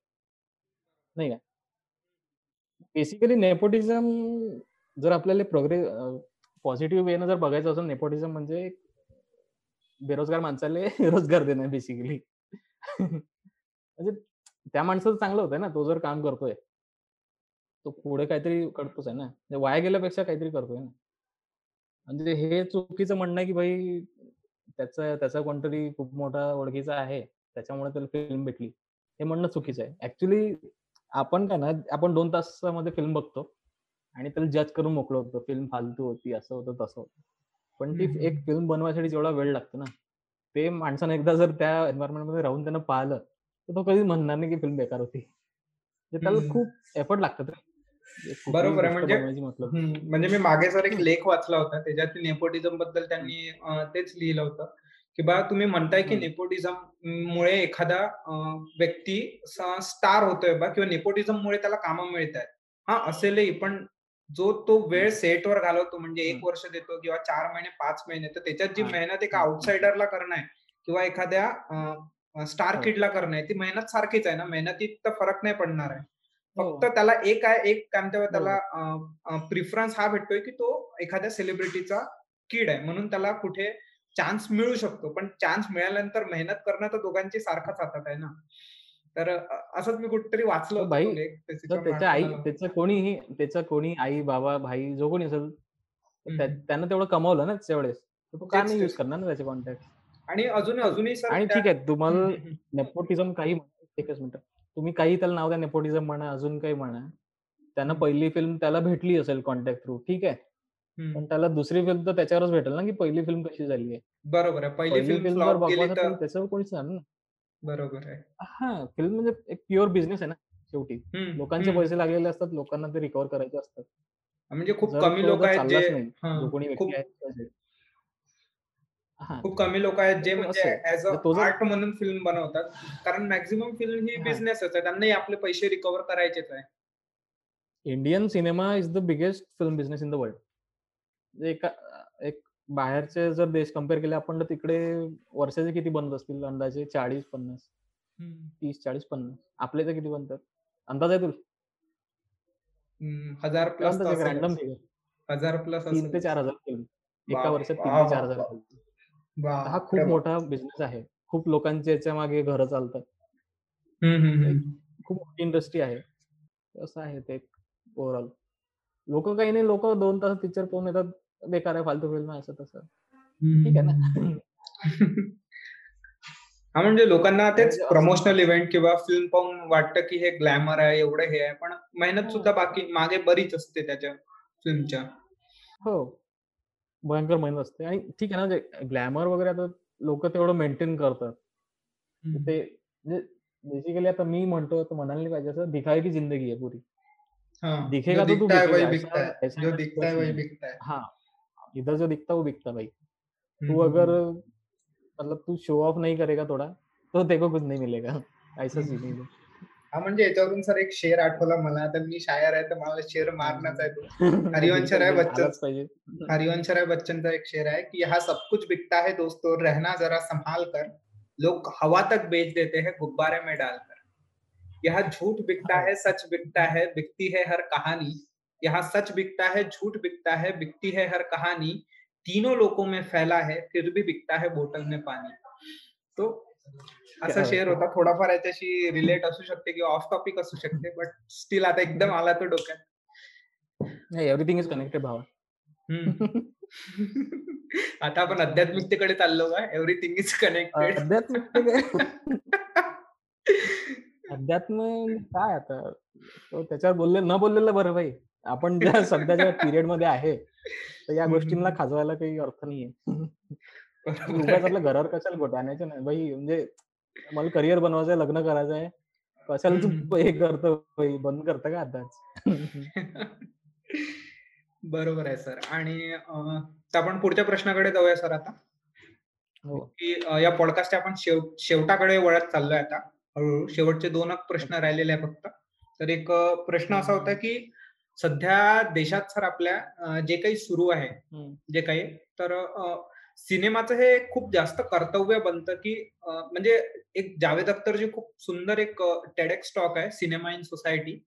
[SPEAKER 1] नाही का? बेसिकली नेपोटिझम जर आपल्याला प्रोग्रेस पॉझिटिव्ह वेनं जर बघायचं असेल नेपोटिझम म्हणजे बेरोजगार माणसाला रोजगार देणं बेसिकली. म्हणजे त्या माणसाचं चांगलं होतंय ना, तो जर काम करतोय. तो पुढे काहीतरी करतोच आहे ना. म्हणजे वाया गेल्यापेक्षा काहीतरी करतोय ना. म्हणजे हे चुकीचं म्हणणं आहे, की भाई त्याचा त्याचा कोणतरी खूप मोठा ओळखीचा आहे. त्याच्यामुळे त्याला फिल्म भेटली. हे म्हणणं चुकीचं आहे. ऍक्च्युली आपण काय ना, आपण दोन तासामध्ये फिल्म बघतो. आणि त्याला जज करून मोकळं होतं. फिल्म फालतू होती, असं होतं, तसं होतं. पण ती एक. फिल्म बनवायसाठी जेवढा वेळ लागतो ना, ते माणसानं एकदा जर त्या एन्व्हायर्नमेंटमध्ये राहून त्यानं पाहिलं, तर तो कधीच म्हणणार नाही, की फिल्म बेकार होती. म्हणजे त्याला. खूप एफर्ट लागतात
[SPEAKER 2] बरोबर आहे. म्हणजे म्हणजे मी मागे जर एक. लेख वाचला होता. त्याच्यात नेपोटिझमबद्दल
[SPEAKER 1] हं.
[SPEAKER 2] त्यांनी तेच लिहिलं होतं, की बा तुम्ही म्हणताय, की. नेपोटिझम मुळे एखादा व्यक्ती स्टार होतोय बा किंवा नेपोटिझममुळे त्याला कामं मिळतायत. हां, असेलही पण जो तो
[SPEAKER 1] हं.
[SPEAKER 2] वेळ सेटवर घालवतो म्हणजे
[SPEAKER 1] हं.
[SPEAKER 2] 1 वर्ष देतो किंवा 4 महिने, 5 महिने तर त्याच्यात जी
[SPEAKER 1] हां.
[SPEAKER 2] मेहनत एका
[SPEAKER 1] हं, हं, हं.
[SPEAKER 2] आउटसाइडरला करणं आहे किंवा एखाद्या स्टार
[SPEAKER 1] हो.
[SPEAKER 2] किडला करणं आहे, ती मेहनत सारखीच आहे ना. मेहनतीत तर फरक नाही पडणार आहे. फक्त
[SPEAKER 1] हो.
[SPEAKER 2] त्याला एक आहे एक काय म्हणतात त्याला प्रिफरन्स हा भेटतोय, की तो एखाद्या सेलिब्रिटीचा किड आहे. म्हणून त्याला कुठे चान्स मिळू शकतो. पण चान्स मिळाल्यानंतर मेहनत करणं तर दोघांची सारखंच हातात आहे ना. तर असंच मी कुठेतरी वाचलं
[SPEAKER 1] भाई त्याच्या आई. त्याचं कोणीही त्याचं कोणी आई, बाबा, भाई जो कोणी असेल. त्यानं तेवढं कमवलं ना. तर तो का नाही यूज. करणार ना त्याचे कॉन्टॅक्ट्स?
[SPEAKER 2] आणि अजून अजूनही सर
[SPEAKER 1] आणि ठीक आहे तुम्हाला. नेपोटिझम काही एकच मिनिटं. तुम्ही काही त्याला नाव द्या नेपोटिझम म्हणा, अजून काही म्हणा. त्यानं. पहिली फिल्म त्याला भेटली असेल कॉन्टॅक्ट थ्रू ठीक आहे. पण. त्याला दुसरी फिल्म तर त्याच्यावरच भेटेल ना, की पहिली फिल्म कशी झाली आहे.
[SPEAKER 2] बरोबर आहे. पहिली फिल्म
[SPEAKER 1] त्याच्यावर कोणीच ना.
[SPEAKER 2] बरोबर आहे.
[SPEAKER 1] हां, फिल्म म्हणजे एक प्युअर बिझनेस आहे ना शेवटी.
[SPEAKER 2] हं,
[SPEAKER 1] लोकांचे
[SPEAKER 2] हं.
[SPEAKER 1] पैसे लागलेले असतात. लोकांना ते रिकव्हर करायचे असतात.
[SPEAKER 2] म्हणजे खूप
[SPEAKER 1] जर
[SPEAKER 2] कमी
[SPEAKER 1] तो
[SPEAKER 2] लोकं
[SPEAKER 1] जर
[SPEAKER 2] आहेत जे
[SPEAKER 1] चाललाच नाही,
[SPEAKER 2] हां,
[SPEAKER 1] जो कोणी व्यक्ती
[SPEAKER 2] खूप
[SPEAKER 1] आहे हां,
[SPEAKER 2] खूप कमी लोकं आहेत
[SPEAKER 1] तर
[SPEAKER 2] जे
[SPEAKER 1] तो
[SPEAKER 2] म्हणजे
[SPEAKER 1] असं आहे.
[SPEAKER 2] ॲज अ
[SPEAKER 1] म्हणजे तो जर
[SPEAKER 2] आर्ट म्हणून फिल्म बनवतात. कारण मॅक्सिमम फिल्म ही
[SPEAKER 1] हां.
[SPEAKER 2] बिझनेसच आहे. त्यांनाही आपले पैसे रिकव्हर करायचेच आहे.
[SPEAKER 1] Indian cinema is the biggest film business in the world. एक बाहेरचे जर देश कंपेअर केले आपण तर तिकडे वर्षाचे किती बनत असतील अंदाजे 40-50
[SPEAKER 2] हं.
[SPEAKER 1] 30-40-50 आपल्या इथे किती बनतात? अंदाज आहे तुला?
[SPEAKER 2] हं, 1000
[SPEAKER 1] काय
[SPEAKER 2] प्लस तर. 1000 प्लस
[SPEAKER 1] 3 ते. 4000 फिल्म. एका वर्षात 3 ते
[SPEAKER 2] बाप, बाप,
[SPEAKER 1] 4000
[SPEAKER 2] बाप!
[SPEAKER 1] फिल्म. तर हा खूप! मोठा बिझनेस आहे. खूप लोकांची याच्यामागे घरं चालतात.
[SPEAKER 2] हं, हं, हं.
[SPEAKER 1] खूप मोठी इंडस्ट्री आहे. असं आहे ते ओव्हरऑल. लोकं काही नाही, लोकं 2 तास पिक्चर पाहून येतात. बेकार आहे, फालतू फिल्म आहे, असं तसं. ठीक आहे ना.
[SPEAKER 2] हं, म्हणजे लोकांना तेच
[SPEAKER 1] म्हणजे असं
[SPEAKER 2] प्रमोशनल इव्हेंट किंवा फिल्म पाहून वाटतं, की हे ग्लॅमर आहे, एवढं हे आहे. पण मेहनत
[SPEAKER 1] हो.
[SPEAKER 2] सुद्धा बाकी मागे बरीच असते त्याच्या फिल्मच्या.
[SPEAKER 1] हो. भयंकर मेहनत असते आणि ठीक आहे ना, म्हणजे ग्लॅमर वगैरे आता लोकं तेवढं मेंटेन करतात. ते म्हणजे बेसिकली आता मी म्हणतो म्हणायला नाही पाहिजे असं दिखावे की जिंदगी है पूरी. दिखेगा तो तू
[SPEAKER 2] दिखता है
[SPEAKER 1] इधर जो दिखता है वो बिकता भाई. तू अगर मतलब तू शो ऑफ़ नहीं करेगा थोड़ा, तो को कुछ नहीं मिलेगा. ऐसा सीन है
[SPEAKER 2] हं. हाँ, म्हणजे याच्यावरून सर एक शेर आठवला मला. आता मी शायर आहे, तर मला शेर
[SPEAKER 1] हाँ,
[SPEAKER 2] मारणाच आहे तो.
[SPEAKER 1] हाँ.
[SPEAKER 2] हरिवंश राय बच्चन हरिवंश राय बच्चनचा एक शेर है कि यहाँ सब कुछ बिकता है दोस्तों रहना जरा संभाल कर लोग हवा तक बेच देते हैं गुब्बारे में डालकर यहाँ झूठ बिकता
[SPEAKER 1] है
[SPEAKER 2] सच बिकता है बिकती है हर कहानी यहाँ सच बिकता है झूठ बिकता है बिकती है हर कहानी तीनों लोकों में फैला है फिर भी बिकता है बोतल में पानी तो असा
[SPEAKER 1] है.
[SPEAKER 2] होता थोडाफार याच्याशी रिलेट असू शकते किंवा ऑफ टॉपिक असू शकते बट स्टिल आता एकदम आला तो डोक्यात
[SPEAKER 1] नाही एव्हरीथिंग इज कनेक्टेड भावा.
[SPEAKER 2] आता आपण अध्यात्मिकतेकडे चाललो का? Everything is connected.
[SPEAKER 1] आध्यात्मिकता काय? अध्यात्म काय आता? त्याच्यावर बोलले न बोललेलं बरं भाई. आपण ज्या सध्याच्या पिरियडमध्ये आहे, तर या
[SPEAKER 2] हं, हं,
[SPEAKER 1] गोष्टींना
[SPEAKER 2] हं.
[SPEAKER 1] खाजवायला काही अर्थ नाहीये.
[SPEAKER 2] आहे.
[SPEAKER 1] आपल्या घरावर कशाला बोट आणायचं नाही. भाई म्हणजे मला करियर बनवायचंय, लग्न करायचंय. कशाला
[SPEAKER 2] हं, हं.
[SPEAKER 1] तू हे करतो भाई बंद करतं का आताच?
[SPEAKER 2] बरोबर आहे सर आणि आपण पुढच्या प्रश्नाकडे जाऊया सर आता.
[SPEAKER 1] हो.
[SPEAKER 2] की या पॉडकास्टच्या आपण शेव शेवटाकडे वळत चाललोय आता हळू-हळू. शेवटचे 2च प्रश्न
[SPEAKER 1] अच्छा.
[SPEAKER 2] राहिलेले आहे फक्त. तर एक प्रश्न
[SPEAKER 1] हं,
[SPEAKER 2] असा
[SPEAKER 1] हं,
[SPEAKER 2] होता
[SPEAKER 1] हं.
[SPEAKER 2] की सध्या देशात सर आपल्या जे काही सुरू आहे. जे काही तर सिनेमाचं हे खूप जास्त कर्तव्य बनतं की म्हणजे एक जावेद अख्तरची खूप सुंदर एक TEDx टॉक आहे सिनेमा इन सोसायटी.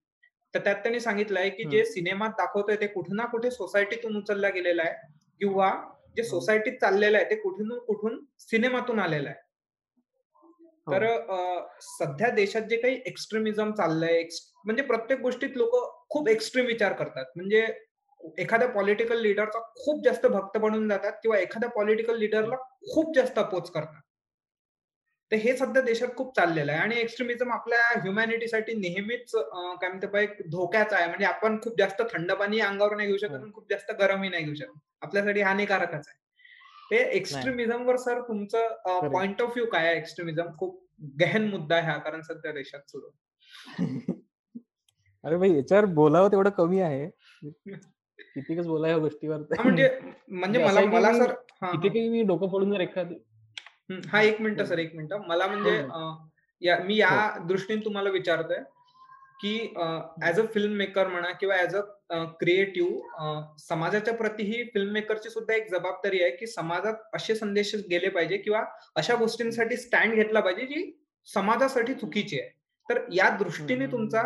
[SPEAKER 2] तर त्यात त्यांनी सांगितलंय की
[SPEAKER 1] हं.
[SPEAKER 2] जे सिनेमात दाखवतोय ते कुठे ना कुठे सोसायटीतून उचलला गेलेला आहे किंवा जे. सोसायटीत चाललेलं आहे ते कुठून कुठून सिनेमातून आलेलं आहे. तर
[SPEAKER 1] हो.
[SPEAKER 2] अ, सध्या देशात जे काही एक्स्ट्रीमिझम चाललंय, म्हणजे प्रत्येक गोष्टीत लोकं खूप एक्स्ट्रीम विचार करतात. म्हणजे एखाद्या पॉलिटिकल लीडरचा खूप जास्त भक्त बनून जातात किंवा एखाद्या पॉलिटिकल. लीडरला खूप जास्त अपोज करतात. तर हे सध्या देशात खूप चाललेलं आहे आणि एक्स्ट्रीमिझम आपल्या ह्युमॅनिटीसाठी नेहमीच काय म्हणते एक धोक्याचा आहे. म्हणजे आपण खूप जास्त थंड पाणी अंगावर नाही घेऊ शकत
[SPEAKER 1] हो.
[SPEAKER 2] आणि खूप जास्त गरमही नाही घेऊ शकत. आपल्यासाठी हानिकारकच आहे. हे
[SPEAKER 1] नाही.
[SPEAKER 2] एक्स्ट्रीमिझमवर सर तुमचं. पॉइंट ऑफ व्ह्यू काय आहे एक्स्ट्रीमिझम? खूप गहन मुद्दा आहे हा कारण सध्या देशात सुरू.
[SPEAKER 1] अरे भाई याच्यावर बोलावं तेवढं कमी आहे. कितीकच बोला या गोष्टीवर.
[SPEAKER 2] हां, म्हणजे म्हणजे
[SPEAKER 1] म्हणजे
[SPEAKER 2] मला मला सर हां,
[SPEAKER 1] किती
[SPEAKER 2] हां.
[SPEAKER 1] काही मी डोकं फोडून जर एखादी
[SPEAKER 2] हं. हां, 1 मिनिटं
[SPEAKER 1] हो.
[SPEAKER 2] सर, 1 मिनिटं. मला
[SPEAKER 1] हो,
[SPEAKER 2] म्हणजे
[SPEAKER 1] हो.
[SPEAKER 2] मी या
[SPEAKER 1] हो.
[SPEAKER 2] दृष्टीने तुम्हाला विचारतोय, की ॲज अ फिल्म मेकर म्हणा किंवा ॲज अ क्रिएटिव्ह समाजाच्या प्रतीही फिल्म मेकरची सुद्धा एक जबाबदारी आहे, की समाजात असे संदेश गेले पाहिजे किंवा अशा गोष्टींसाठी स्टँड घेतला पाहिजे, जी समाजासाठी चुकीची आहे. तर या दृष्टीने तुमचा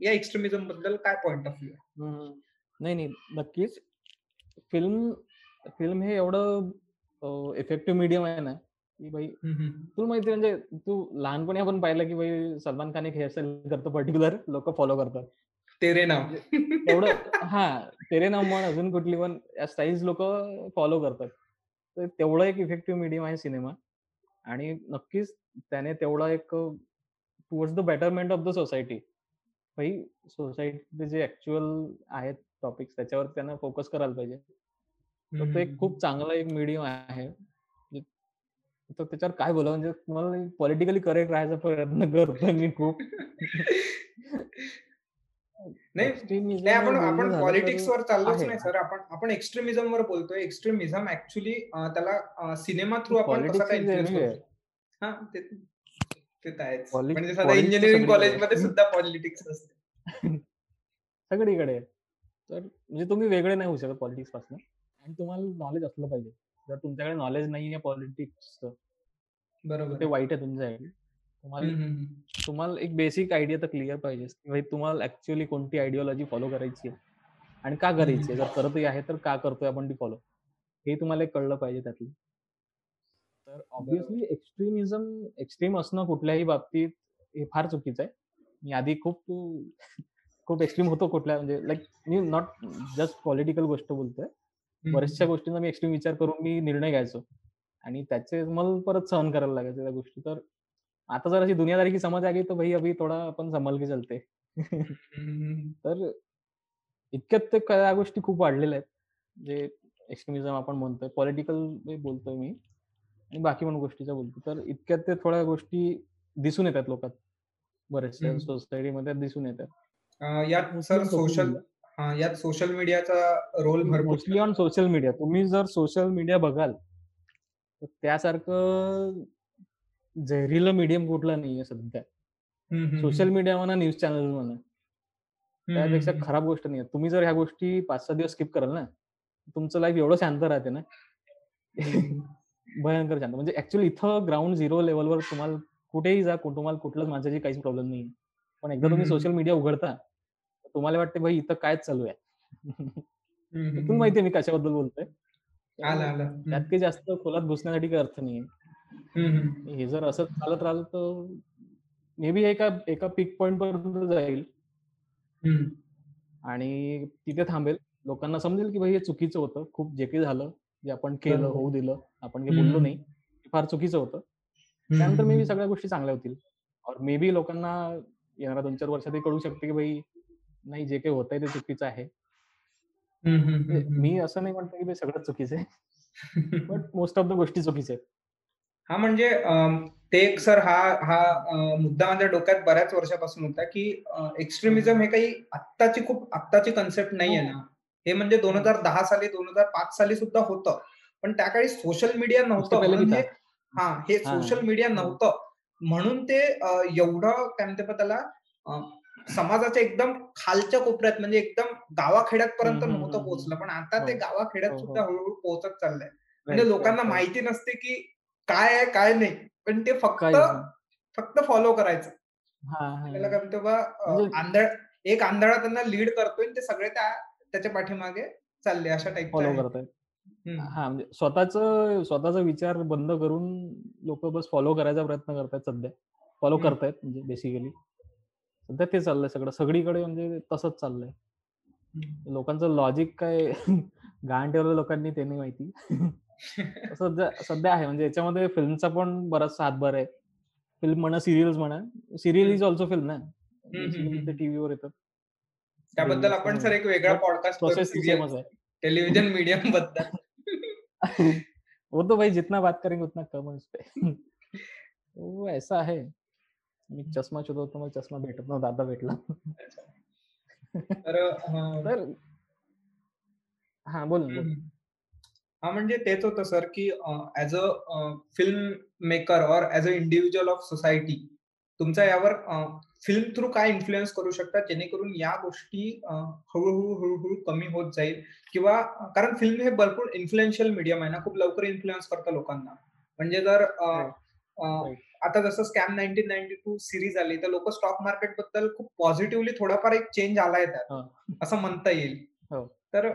[SPEAKER 2] या एक्स्ट्रीमिझमबद्दल काय पॉइंट ऑफ व्ह्यू.
[SPEAKER 1] नाही, नाही. नक्कीच. फिल्म फिल्म हे एवढं इफेक्टिव्ह मीडियम आहे ना, की भाई. तुला माहिती म्हणजे तू लहानपणी आपण पाहिलं, की भाई सलमान खान एक हेअरस्टाईल करतो पर्टिक्युलर लोकं फॉलो करतात.
[SPEAKER 2] तेरे नाम.
[SPEAKER 1] म्हणजे तेवढं हां, तेरे नाम म्हण अजून कुठली पण या स्टाईल्स लोकं फॉलो करतात. तर तेवढं एक इफेक्टिव्ह मीडियम आहे सिनेमा आणि नक्कीच त्याने तेवढा एक towards the betterment of the society. भाई सोसायटीचे जे ॲक्चुअल आहेत टॉपिक्स त्याच्यावर त्यांना फोकस करायला पाहिजे. तर तो एक खूप. चांगला एक मीडियम आहे. तर त्याच्यावर काय बोलावं म्हणजे तुम्हाला पॉलिटिकली करेक्ट राहायचा प्रयत्न करतोय मी खूप.
[SPEAKER 2] नाही, आपण आपण पॉलिटिक्सवर चाललोच. नाही सर. आपण आपण एक्स्ट्रीमिझमवर बोलतोय. एक्स्ट्रीमिझम ॲक्चुअली अ, त्याला सिनेमा थ्रू आपण ते आहेच. म्हणजे
[SPEAKER 1] पॉलिटिक्स
[SPEAKER 2] इंजिनिअरिंग
[SPEAKER 1] सगळीकडे आहे.
[SPEAKER 2] कॉलेजमध्ये सुद्धा पॉलिटिक्स असते.
[SPEAKER 1] सगळीकडे आहे. तर म्हणजे तुम्ही वेगळे नाही होऊ शकत पॉलिटिक्सपासून आणि तुम्हाला नॉलेज असलं पाहिजे. जर तुमच्याकडे नॉलेज नाहीये पॉलिटिक्सचं तर
[SPEAKER 2] बरोबर
[SPEAKER 1] ते
[SPEAKER 2] आहे.
[SPEAKER 1] वाईट आहे तुमच्यासाठी.
[SPEAKER 2] हं,
[SPEAKER 1] तुम्हाला. तुम्हाला एक बेसिक आयडिया तर क्लिअर भाई तुम्हाला ॲक्चुअली कोणती आयडिओलॉजी फॉलो करायची आहे आणि का करायची आहे? जर करतही आहे तर का करतोय आपण ती फॉलो? हे तुम्हाला एक कळलं पाहिजे त्यातलं. तर. ऑब्व्हियसली एक्स्ट्रीमिझम एक्स्ट्रीम असणं कुठल्याही बाबतीत हे फार चुकीचं आहे. मी आधी खूप खूप एक्स्ट्रीम होतो कुठल्या म्हणजे लाइक मी नॉट जस्ट पॉलिटिकल गोष्ट बोलतोय. बऱ्याचशा. गोष्टींचा मी एक्स्ट्रीम विचार करून मी निर्णय घ्यायचो आणि त्याचे मला परत सहन करायला लागायच्या त्या गोष्टी. तर आता जर अशी दुनियादारी की समझ आ गई तो भई अभी थोडा अपन संभल के चलते. तर इतक्यात ते त्या गोष्टी खूप वाढलेल्या आहेत. जे एक्स्ट्रीमिझम आपण म्हणतोय. पॉलिटिकल बोलतोय मी आणि बाकी पण गोष्टीच्या बोलतो. तर इतक्यात ते थोड्या गोष्टी दिसून येतात लोकात. बऱ्याचशा
[SPEAKER 2] हं.
[SPEAKER 1] सोसायटीमध्ये दिसून येतात.
[SPEAKER 2] यात सर
[SPEAKER 1] सोशल
[SPEAKER 2] यात सोशल मीडियाचा role
[SPEAKER 1] mostly on social media. तुम्ही जर सोशल मीडिया बघाल तर त्यासारखं जहरीलं मीडियम कुठलं नाहीये सध्या. सोशल. मीडिया म्हणा, न्यूज चॅनल म्हणा. त्यापेक्षा. खराब गोष्ट नाहीये. तुम्ही जर ह्या गोष्टी 5-6 दिवस स्किप कराल ना, तुमचं लाईफ एवढं शांत राहते ना. भयंकर शांत. म्हणजे ॲक्चुअली इथं ग्राउंड झिरो लेव्हलवर तुम्हाला कुठेही जा, तुम्हाला कुठल्याच माणसाची काहीच प्रॉब्लेम नाहीये. पण एकदा तुम्ही. सोशल मीडिया उघडता, तुम्हाला वाटते भाई इथं काय चालू आहे?
[SPEAKER 2] हं,
[SPEAKER 1] तर
[SPEAKER 2] हं,
[SPEAKER 1] तुला
[SPEAKER 2] हं.
[SPEAKER 1] माहिती आहे मी कशाबद्दल बोलतोय. त्यात. काही जास्त खोलात घुसण्यासाठी काही अर्थ नाहीये.
[SPEAKER 2] हं,
[SPEAKER 1] जर असंच चालत राहिलं तर मे बी एका एका पीक पॉइंटपर्यंत जाईल.
[SPEAKER 2] हं.
[SPEAKER 1] आणि तिथे थांबेल. लोकांना समजेल, की भाई हे चुकीचं होतं. खूप जे काही झालं, जे आपण केलं. होऊ दिलं, आपण काही बोललो नाही,
[SPEAKER 2] हं.
[SPEAKER 1] फार चुकीचं होतं. त्यानंतर मे बी. सगळ्या गोष्टी चांगल्या होतील. और मे बी लोकांना येणाऱ्या 2-4 वर्षात हे कळू शकते, की भाई नाही जे काही होतंय ते चुकीचं आहे. म्हणजे. मी असं नाही म्हणतो, की ते सगळंच चुकीचं आहे. बट मोस्ट ऑफ द गोष्टी चुकीच्या आहेत.
[SPEAKER 2] हां, म्हणजे ते एक सर हा हा मुद्दा माझ्या डोक्यात बऱ्याच वर्षापासून होता, की. एक्स्ट्रीमिझम हे काही आत्ताची खूप आत्ताची कन्सेप्ट नाहीये
[SPEAKER 1] हो.
[SPEAKER 2] ना. हे म्हणजे
[SPEAKER 1] हो.
[SPEAKER 2] 2010 साली, 2005 साली सुद्धा होतं. पण त्या काळी सोशल मीडिया नव्हतं हे. हां, हे सोशल
[SPEAKER 1] हां.
[SPEAKER 2] मीडिया
[SPEAKER 1] हो.
[SPEAKER 2] नव्हतं. म्हणून ते एवढं काय म्हणतात बा त्याला समाजाच्या एकदम खालच्या कोपऱ्यात म्हणजे एकदम
[SPEAKER 1] हं,
[SPEAKER 2] गावाखेड्यातपर्यंत
[SPEAKER 1] हं,
[SPEAKER 2] नव्हतं
[SPEAKER 1] हं, हं.
[SPEAKER 2] पोहोचलं. पण आता
[SPEAKER 1] हो.
[SPEAKER 2] ते गावाखेड्यात
[SPEAKER 1] हो,
[SPEAKER 2] सुद्धा
[SPEAKER 1] हो.
[SPEAKER 2] हळू पोहोचत चाललंय. म्हणजे लोकांना. माहिती नसते, की काय आहे, काय नाही. पण ते फक्त. फक्त फॉलो करायचं.
[SPEAKER 1] हां,
[SPEAKER 2] त्याला
[SPEAKER 1] हां.
[SPEAKER 2] काय म्हणतो बा
[SPEAKER 1] म्हणजे
[SPEAKER 2] आंधळ एक आंधळा त्यांना लीड करतोय ते सगळे त्या त्याच्या पाठीमागे चालले अशा टाइपचं
[SPEAKER 1] फॉलो. करतायत.
[SPEAKER 2] हं.
[SPEAKER 1] म्हणजे स्वतःचं स्वतःचा विचार बंद करून लोकं बस फॉलो करायचा प्रयत्न करतायत सध्या. फॉलो. करतायत म्हणजे बेसिकली. सध्या ते चाललंय सगळं. सगळीकडे म्हणजे तसंच चाललंय. लोकांचं लॉजिक काय गहाण ठेवलं लोकांनी ते नाही माहिती. सध्या सध्या आहे म्हणजे याच्यामध्ये फिल्मचा पण बराचसा हातभार आहे. फिल्म म्हणा, सीरियल्स म्हणा. सीरियल. इज अल्सो फिल्म ना. टीव्हीवर येतात.
[SPEAKER 2] त्याबद्दल आपण. सर एक वेगळा पॉडकास्ट करू
[SPEAKER 1] प्रोसेस तो.
[SPEAKER 2] टेलिव्हिजन मीडियमबद्दल.
[SPEAKER 1] वो तो भाई जितना बात करेंगे उतना कम है उसपे. वो ऐसा है. मी चष्मा होतो, मला चष्मा भेटत नव्हता. आता भेटला.
[SPEAKER 2] तर
[SPEAKER 1] हां, बोल
[SPEAKER 2] हं,
[SPEAKER 1] बोल.
[SPEAKER 2] म्हणजे तेच होतं सर, की as a film maker or as a individual of society तुमचा यावर फिल्म थ्रू काय इन्फ्लुअन्स करू शकतात, जेणेकरून या गोष्टी हळू-हळू, हळू-हळू कमी होत जाईल किंवा कारण फिल्म हे भरपूर इन्फ्लुएन्शियल मीडियम आहे ना, खूप लवकर इन्फ्लुअन्स करतं लोकांना. म्हणजे जर. आता जसं स्कॅम 1992 सीरीज आली, तर लोकं स्टॉक मार्केटबद्दल खूप पॉझिटिव्हली थोडाफार एक चेंज आलाय त्यात. असं म्हणता येईल.
[SPEAKER 1] हो.
[SPEAKER 2] तर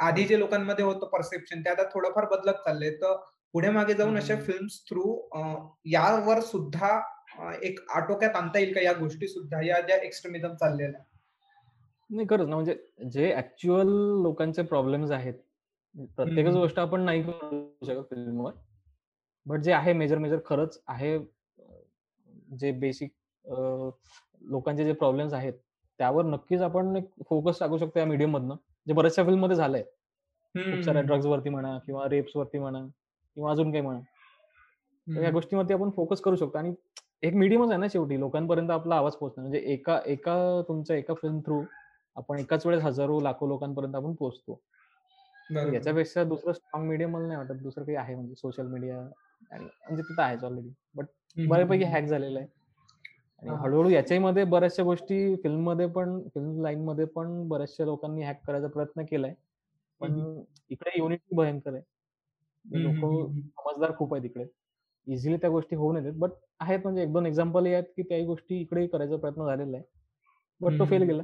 [SPEAKER 2] आधी. जे लोकांमध्ये होतं परसेप्शन ते आता थोडंफार बदलत चाललंय. तर पुढे-मागे
[SPEAKER 1] हं,
[SPEAKER 2] जाऊन अशा. फिल्म्स थ्रू यावर सुद्धा एक आटोक्यात आणता येईल का या गोष्टी सुद्धा, या ज्या एक्स्ट्रीमिझम चाललेल्या?
[SPEAKER 1] नाही खरंच ना, म्हणजे जे ॲक्चुअल लोकांचे प्रॉब्लेम्स आहेत. प्रत्येकच. गोष्ट आपण नाही करू शकत फिल्मवर. बट जे आहे मेजर-मेजर खरंच आहे जे बेसिक लोकांचे जे प्रॉब्लेम्स आहेत, त्यावर नक्कीच आपण एक फोकस टाकू शकतो या मीडियममधनं. जे बऱ्याचशा फिल्ममध्ये झालंय.
[SPEAKER 2] हं,
[SPEAKER 1] खूप साऱ्या
[SPEAKER 2] हं.
[SPEAKER 1] ड्रग्सवरती म्हणा किंवा रेप्सवरती म्हणा किंवा अजून काही म्हणा. तर या. गोष्टीवरती आपण फोकस करू शकतो आणि एक मीडियमच आहे ना शेवटी लोकांपर्यंत आपला आवाज पोहोचणं. म्हणजे एका एका तुमच्या एका फिल्म थ्रू आपण एकाच वेळेस हजारो, लाखो लोकांपर्यंत आपण पोहोचतो. याच्यापेक्षा दुसरं स्ट्राँग मीडियम मला नाही वाटत. दुसरं काही आहे म्हणजे सोशल मीडिया आणि म्हणजे तिथं आहेच ऑलरेडी. बट बऱ्यापैकी. हॅक झालेलं आहे. आणि. हळू-हळू याच्याहीमध्ये बऱ्याचशा गोष्टी फिल्ममध्ये पण फिल्म लाईनमध्ये पण बऱ्याचशा लोकांनी हॅक करायचा प्रयत्न केलाय. पण इकडे युनिटी भयंकर आहे. लोकं. समजदार खूप आहेत इकडे. इझिली त्या गोष्टी होऊ नयेत. बट आहेत म्हणजे 1-2 एक्झाम्पलही आहेत, की त्याही गोष्टी इकडेही करायचा प्रयत्न झालेला आहे.
[SPEAKER 2] हं,
[SPEAKER 1] बट तो
[SPEAKER 2] हं,
[SPEAKER 1] फेल
[SPEAKER 2] हं.
[SPEAKER 1] गेला.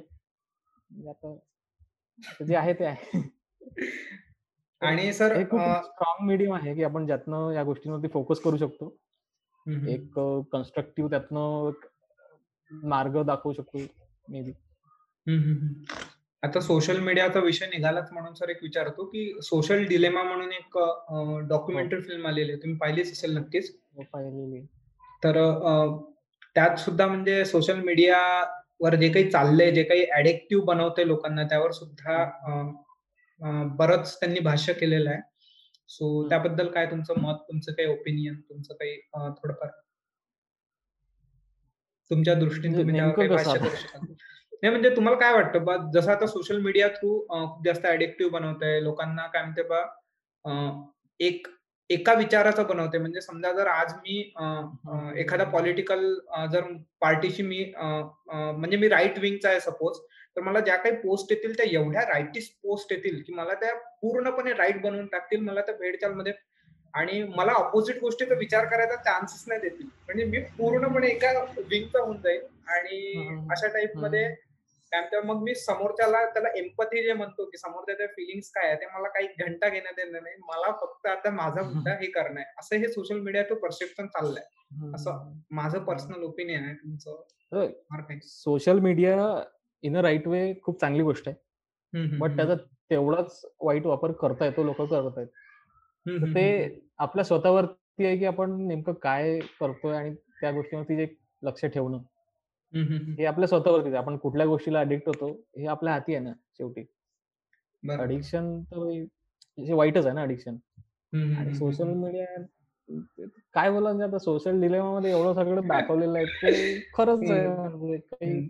[SPEAKER 1] म्हणजे आता जे आहे ते आहे.
[SPEAKER 2] आणि सर
[SPEAKER 1] हे स्ट्राँग मीडियम आहे, की आपण ज्यातनं या गोष्टींवरती फोकस करू शकतो.
[SPEAKER 2] हं, हं.
[SPEAKER 1] एक कन्स्ट्रक्टिव्ह त्यातनं एक मार्ग दाखवू शकतो मे बी.
[SPEAKER 2] हं, हं, हं. आता सोशल मीडियाचा विषय निघालाच म्हणून सर एक विचारतो, की सोशल डिलेमा म्हणून एक
[SPEAKER 1] हो.
[SPEAKER 2] डॉक्युमेंटरी फिल्म आलेली आहे. तुम्ही पाहिलीच असेल नक्कीच.
[SPEAKER 1] हो, पाहिलेली.
[SPEAKER 2] तर त्यात सुद्धा म्हणजे सोशल मीडियावर जे काही चाललंय, जे काही ॲडिक्टिव्ह बनवतंय लोकांना त्यावर सुद्धा बरंच त्यांनी भाष्य केलेलं आहे. सो. त्याबद्दल काय तुमचं मत, तुमचं काही ओपिनियन, तुमचं काही थोडंफार तुमच्या दृष्टीने
[SPEAKER 1] म्हणजे?
[SPEAKER 2] नाही म्हणजे तुम्हाला काय वाटतं बा जसं आता सोशल मीडिया थ्रू खूप जास्त ॲडिक्टिव्ह बनवतंय. लोकांना काय म्हणते बा एक एका विचाराचं बनवतंय. म्हणजे समजा जर आज मी एखादा. पॉलिटिकल जर पार्टीशी मी म्हणजे मी राइट विंगचा आहे सपोज, तर मला ज्या काही पोस्ट येतील त्या एवढ्या राइटिस्ट पोस्ट येतील, की मला त्या पूर्णपणे राइट बनवून टाकतील. मला त्या भेडचालमध्ये आणि मला अपोझिट गोष्टीचा विचार करायचा चान्सच नाही देतील. म्हणजे मी पूर्णपणे एका विंगचा होऊन जाईल आणि. अशा
[SPEAKER 1] हं,
[SPEAKER 2] टाइपमध्ये म्हणतात मग मी समोरच्याला त्याला एम्पॅथी जे म्हणतो, की समोरच्याच्या फीलिंग्स काय आहे, ते मला काही घंटा घेणं-देणं नाही. मला फक्त आता माझा मुद्दा हे करणं आहे. असं हे सोशल मीडियाचं परसेप्शन चाललंय. असं. माझं. पर्सनल ओपिनियन आहे. तुमचं
[SPEAKER 1] social media in a right way खूप चांगली गोष्ट आहे. बट. त्याचा तेवढाच वाईट वापर करता येतो, लोकं करत आहेत. तर
[SPEAKER 2] हं,
[SPEAKER 1] ते. आपल्या स्वतःवरती आहे, की आपण नेमकं काय करतोय आणि त्या गोष्टीवरती एक लक्ष ठेवणं.
[SPEAKER 2] हं,
[SPEAKER 1] आपल्या स्वतःवरतीच आहे. आपण कुठल्या गोष्टीला अडिक्ट होतो, हे आपल्या हाती आहे ना शेवटी. अडिक्शन तर हे वाईटच आहे ना अडिक्शन. आणि सोशल. मीडिया काय बोलायचं म्हणजे आता सोशल डिलेमामध्ये एवढं सगळं दाखवलेलं आहे, ते खरंच. म्हणजे काही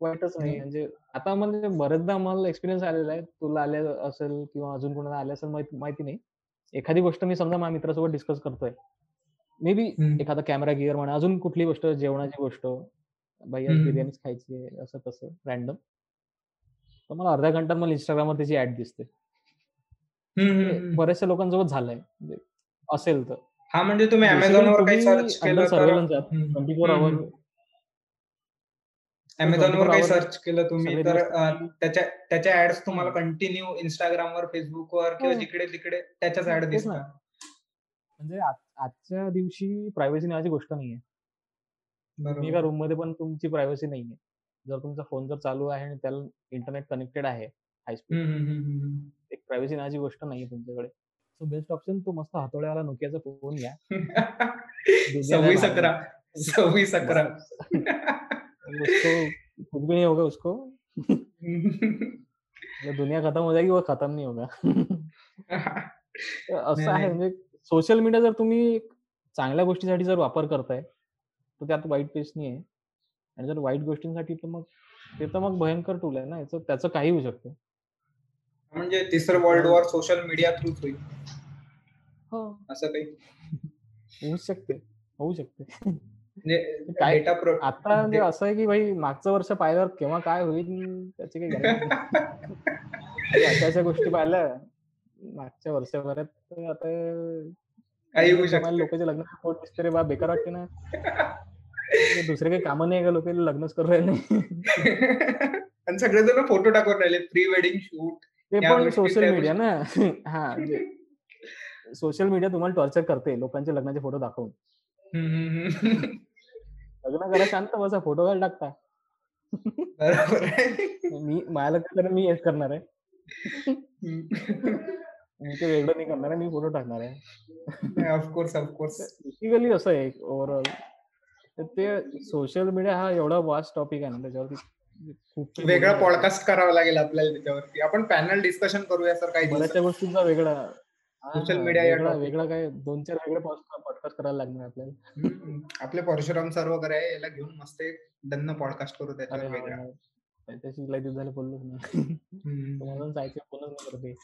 [SPEAKER 1] वाईटच नाही. म्हणजे आता म्हणजे बरेचदा मला एक्सपिरियन्स आलेला आहे. तुला आले असेल किंवा अजून कोणाला आले असेल माहिती नाही. एखादी गोष्ट मी समजा माझ्या मित्रासोबत डिस्कस करतोय. May be. एखादा कॅमेरा गिअर म्हणा, अजून कुठली गोष्ट, जेवणाची गोष्ट.
[SPEAKER 2] हं.
[SPEAKER 1] बिर्याणीच खायची आहे, असं तसं रँडम. तर मला अर्ध्या घंटात मला Instagramवर त्याची ॲड दिसते.
[SPEAKER 2] हं.
[SPEAKER 1] बऱ्याचशा लोकांसोबत झालंय. म्हणजे असेल तर.
[SPEAKER 2] हां, म्हणजे तुम्ही Amazonवर काही सर्च केलं तर
[SPEAKER 1] सर्व्हेलन्स आहात. 24 हॉवर
[SPEAKER 2] हं.
[SPEAKER 1] तुम्ही
[SPEAKER 2] Amazonवर
[SPEAKER 1] 24
[SPEAKER 2] काही सर्च केलं तुम्ही तर त्याच्या त्याच्या ॲड्स तुम्हाला. कंटिन्यू Instagramवर, Facebookवर किंवा
[SPEAKER 1] हो.
[SPEAKER 2] जिकडे-तिकडे त्याच्याच
[SPEAKER 1] हां,
[SPEAKER 2] ॲड
[SPEAKER 1] तेच ना.
[SPEAKER 2] दिसतात.
[SPEAKER 1] म्हणजे आज आजच्या दिवशी प्रायव्हसी नावाची गोष्ट नाहीये. तुम्ही एका
[SPEAKER 2] बरोबर.
[SPEAKER 1] रूममध्ये पण तुमची प्रायव्हसी नाहीये. जर तुमचा फोन जर चालू आहे आणि त्याला इंटरनेट कनेक्टेड आहे हाय
[SPEAKER 2] हं,
[SPEAKER 1] स्पीड.
[SPEAKER 2] हं, हं, हं, हं.
[SPEAKER 1] एक प्रायव्हसी नावाची गोष्ट नाहीये तुमच्याकडे. सो बेस्ट ऑप्शन तो मस्त हातोड्यावाला Nokiaचा फोन घ्या. दुनिया नाही
[SPEAKER 2] 2611
[SPEAKER 1] भागणार.
[SPEAKER 2] 26 11
[SPEAKER 1] उसको कुछ भी नहीं होगा उसको. मतलब दुनिया खत्म हो जाएगी, वो खत्म नहीं होगा. तर
[SPEAKER 2] नाही,
[SPEAKER 1] असं आहे
[SPEAKER 2] नाही.
[SPEAKER 1] म्हणजे सोशल मीडिया जर तुम्ही चांगल्या गोष्टीसाठी जर वापर करताय, तर त्यात वाईट काहीच नाहीये. आणि जर वाईट गोष्टींसाठी तर मग ते तर मग भयंकर टूल आहे ना. याचं त्याचं काहीही होऊ शकतं.
[SPEAKER 2] म्हणजे तिसरं वर्ल्ड वॉर सोशल मीडिया थ्रूच होईल.
[SPEAKER 1] हो.
[SPEAKER 2] असं काही?
[SPEAKER 1] होऊच शकते. होऊ शकते.
[SPEAKER 2] म्हणजे
[SPEAKER 1] काय आता म्हणजे असं आहे की भाई मागचं वर्ष पाहिल्यावर केव्हा काय होईल त्याची काही नाही. म्हणजे अशा-अशा गोष्टी पाहिल्या मागच्या वर्षभरात आता
[SPEAKER 2] काही होऊ
[SPEAKER 1] लग्न
[SPEAKER 2] शकतं.
[SPEAKER 1] लग्न दिसते रे बा बेकार वाटते ना. म्हणजे दुसरे काही कामं नाही का लोक लग्नच करू राहिले.
[SPEAKER 2] आणि सगळेजण फोटो टाकून राहिले प्री वेडिंग शूट
[SPEAKER 1] ते
[SPEAKER 2] या
[SPEAKER 1] पण सोशल मीडिया. ना. हां, म्हणजे सोशल मीडिया तुम्हाला टॉर्चर करते लोकांचे लग्नाचे फोटो दाखवून. लग्न करा शांत बसा फोटो कशाला टाकता.
[SPEAKER 2] बरोबर.
[SPEAKER 1] मी माझ्या लग्नात मी हेच करणार आहे. मी ते वेगळं नाही करणार आहे. मी फोटो टाकणार आहे.
[SPEAKER 2] नाही of course, of course.
[SPEAKER 1] Basically असं आहे ओव्हरऑल. ते सोशल मीडिया हा एवढा वास्ट टॉपिक आहे ना त्याच्यावरती खूप
[SPEAKER 2] वेगळा. पॉडकास्ट करावा लागेल आपल्याला त्याच्यावरती. आपण पॅनल डिस्कशन करूया सर काही
[SPEAKER 1] बऱ्याचशा. गोष्टींचा वेगळा
[SPEAKER 2] सोशल मीडिया
[SPEAKER 1] वेगळा काय 2-4 वेगळे पॉडकास्ट करायला लागणार आपल्याला.
[SPEAKER 2] आपले परशुराम सर वगैरे याला घेऊन मस्त एक दन्न पॉडकास्ट करू त्याच्यावर वेगळा.
[SPEAKER 1] त्याच्याशी लय दिवस झाले बोललोच नाही. पण जायचं फोनच नाही करत.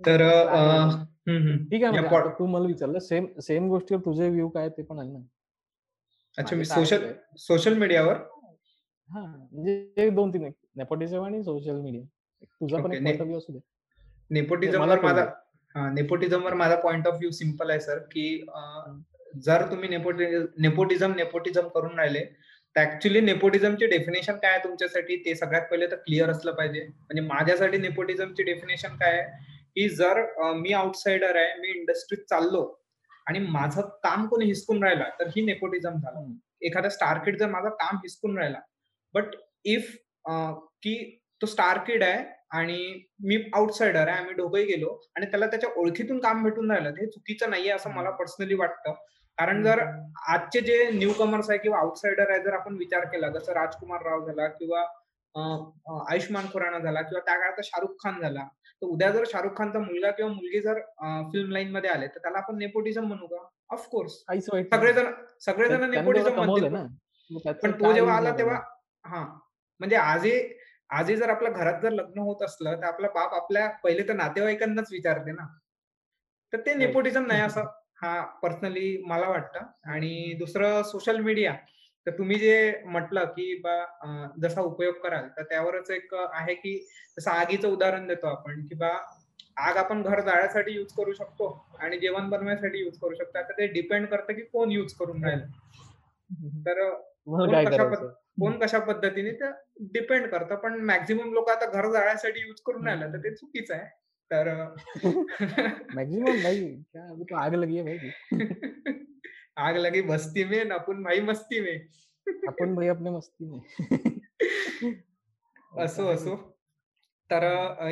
[SPEAKER 2] तर
[SPEAKER 1] बोलतो? ठीक आहे तू मला विचारलं सेम सेम गोष्टीवर तुझे व्ह्यू काय ते पण आहे ना.
[SPEAKER 2] अच्छा मी सोशल. सोशल मीडियावर?
[SPEAKER 1] हां, म्हणजे 2-3 आहेत. नेपोटिझम आणि सोशल मीडिया. तुझा पण पॉइंट ऑफ व्ह्यू असू दे.
[SPEAKER 2] नेपोटिझमवर माझा नेपोटिझमवर माझा पॉइंट ऑफ व्ह्यू सिंपल आहे सर, की. जर तुम्ही नेपोटि नेपोटिझम, नेपोटिझम करून राहिले, ॲक्चुअली नेपोटिझमची डेफिनेशन काय आहे तुमच्यासाठी ते सगळ्यात पहिले तर क्लिअर असलं पाहिजे. म्हणजे माझ्यासाठी नेपोटिझमची डेफिनेशन काय आहे, की जर मी आउटसाइडर आहे, मी इंडस्ट्रीत चाललो आणि माझं काम कोणी हिसकून राहिला, तर ही नेपोटिझम झालं. एखादा स्टार किड जर माझं काम हिसकून राहिला, बट इफ की तो स्टार किड आहे आणि मी आउटसाइडर आहे, आम्ही दोघंही गेलो आणि त्याला त्याच्या ओळखीतून काम भेटून राहिलं, हे चुकीचं नाहीये असं मला. पर्सनली वाटतं. कारण
[SPEAKER 1] हं,
[SPEAKER 2] जर
[SPEAKER 1] हं.
[SPEAKER 2] आजचे जे न्यू कमर्स आहे किंवा आउटसाइडर आहे, जर आपण विचार केला, जसं राजकुमार राव झाला किंवा आयुष्मान खुराना झाला किंवा त्या काळात शाहरुख खान झाला, तर उद्या जर शाहरुख खानचा मुलगा किंवा मुलगी जर फिल्म लाईनमध्ये आले, तर त्याला आपण नेपोटिझम म्हणू का? Of course.
[SPEAKER 1] काहीच वाईट नाही.
[SPEAKER 2] सगळेजण सगळेजण नेपोटिझम म्हणतील. पण तो जेव्हा आला तेव्हा. हां, म्हणजे आजही आजही जर आपल्या घरात जर लग्न होत असलं, तर आपला बाप आपल्या पहिले तर नातेवाईकांनाच विचारते ना. तर ते. नेपोटिझम नाही असं हां, पर्सनली मला वाटतं. आणि दुसरं सोशल मीडिया, तर तुम्ही जे म्हटलं, की बा जसा उपयोग कराल, तर त्यावरच एक आहे, की जसं आगीचं उदाहरण देतो आपण, की बा आग आपण घर जाळण्यासाठी यूज करू शकतो आणि जेवण बनवण्यासाठी यूज करू शकतो. आता ते डिपेंड करतं, की कोण यूज करून राहिलं. तर कोण कशा पद्धतीने ते डिपेंड करतं. पण मॅक्सिमम लोकं आता घर जाळण्यासाठी यूज करून राहिले, तर ते चुकीचं आहे. तर
[SPEAKER 1] मॅक्सिमम भाई क्या अभी तो आग लगी है भाई.
[SPEAKER 2] आग लगी बस्ती में, अपन भाई मस्ती में.
[SPEAKER 1] अपन भाई अपने मस्ती में.
[SPEAKER 2] असो, असो. तर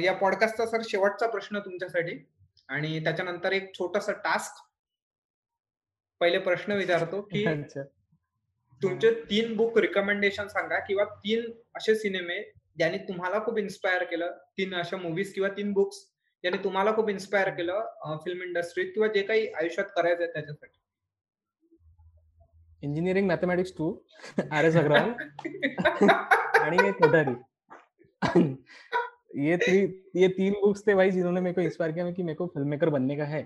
[SPEAKER 2] या पॉडकास्टचा सर शेवटचा प्रश्न तुमच्यासाठी आणि त्याच्यानंतर एक छोटंसं टास्क. पहिले प्रश्न विचारतो, की. तुमचे. 3 बुक रिकमेंडेशन सांगा किंवा 3 असे सिनेमे ज्यांनी तुम्हाला खूप इन्स्पायर केलं. 3 अशा मूव्हीज किंवा 3 बुक्स ज्यांनी तुम्हाला खूप इन्स्पायर केलं फ़िल्म इंडस्ट्रीत किंवा जे काही आयुष्यात करायचंय त्याच्यासाठी.
[SPEAKER 1] Engineering mathematics 2 RS. अग्रवाल आणि एक कोठारी. ये 3 ये 3 बुक्स थे भाई जिन्होंने मेरे को इंस्पायर किया कि मेरे को फ़िल्म मेकर बनने का है.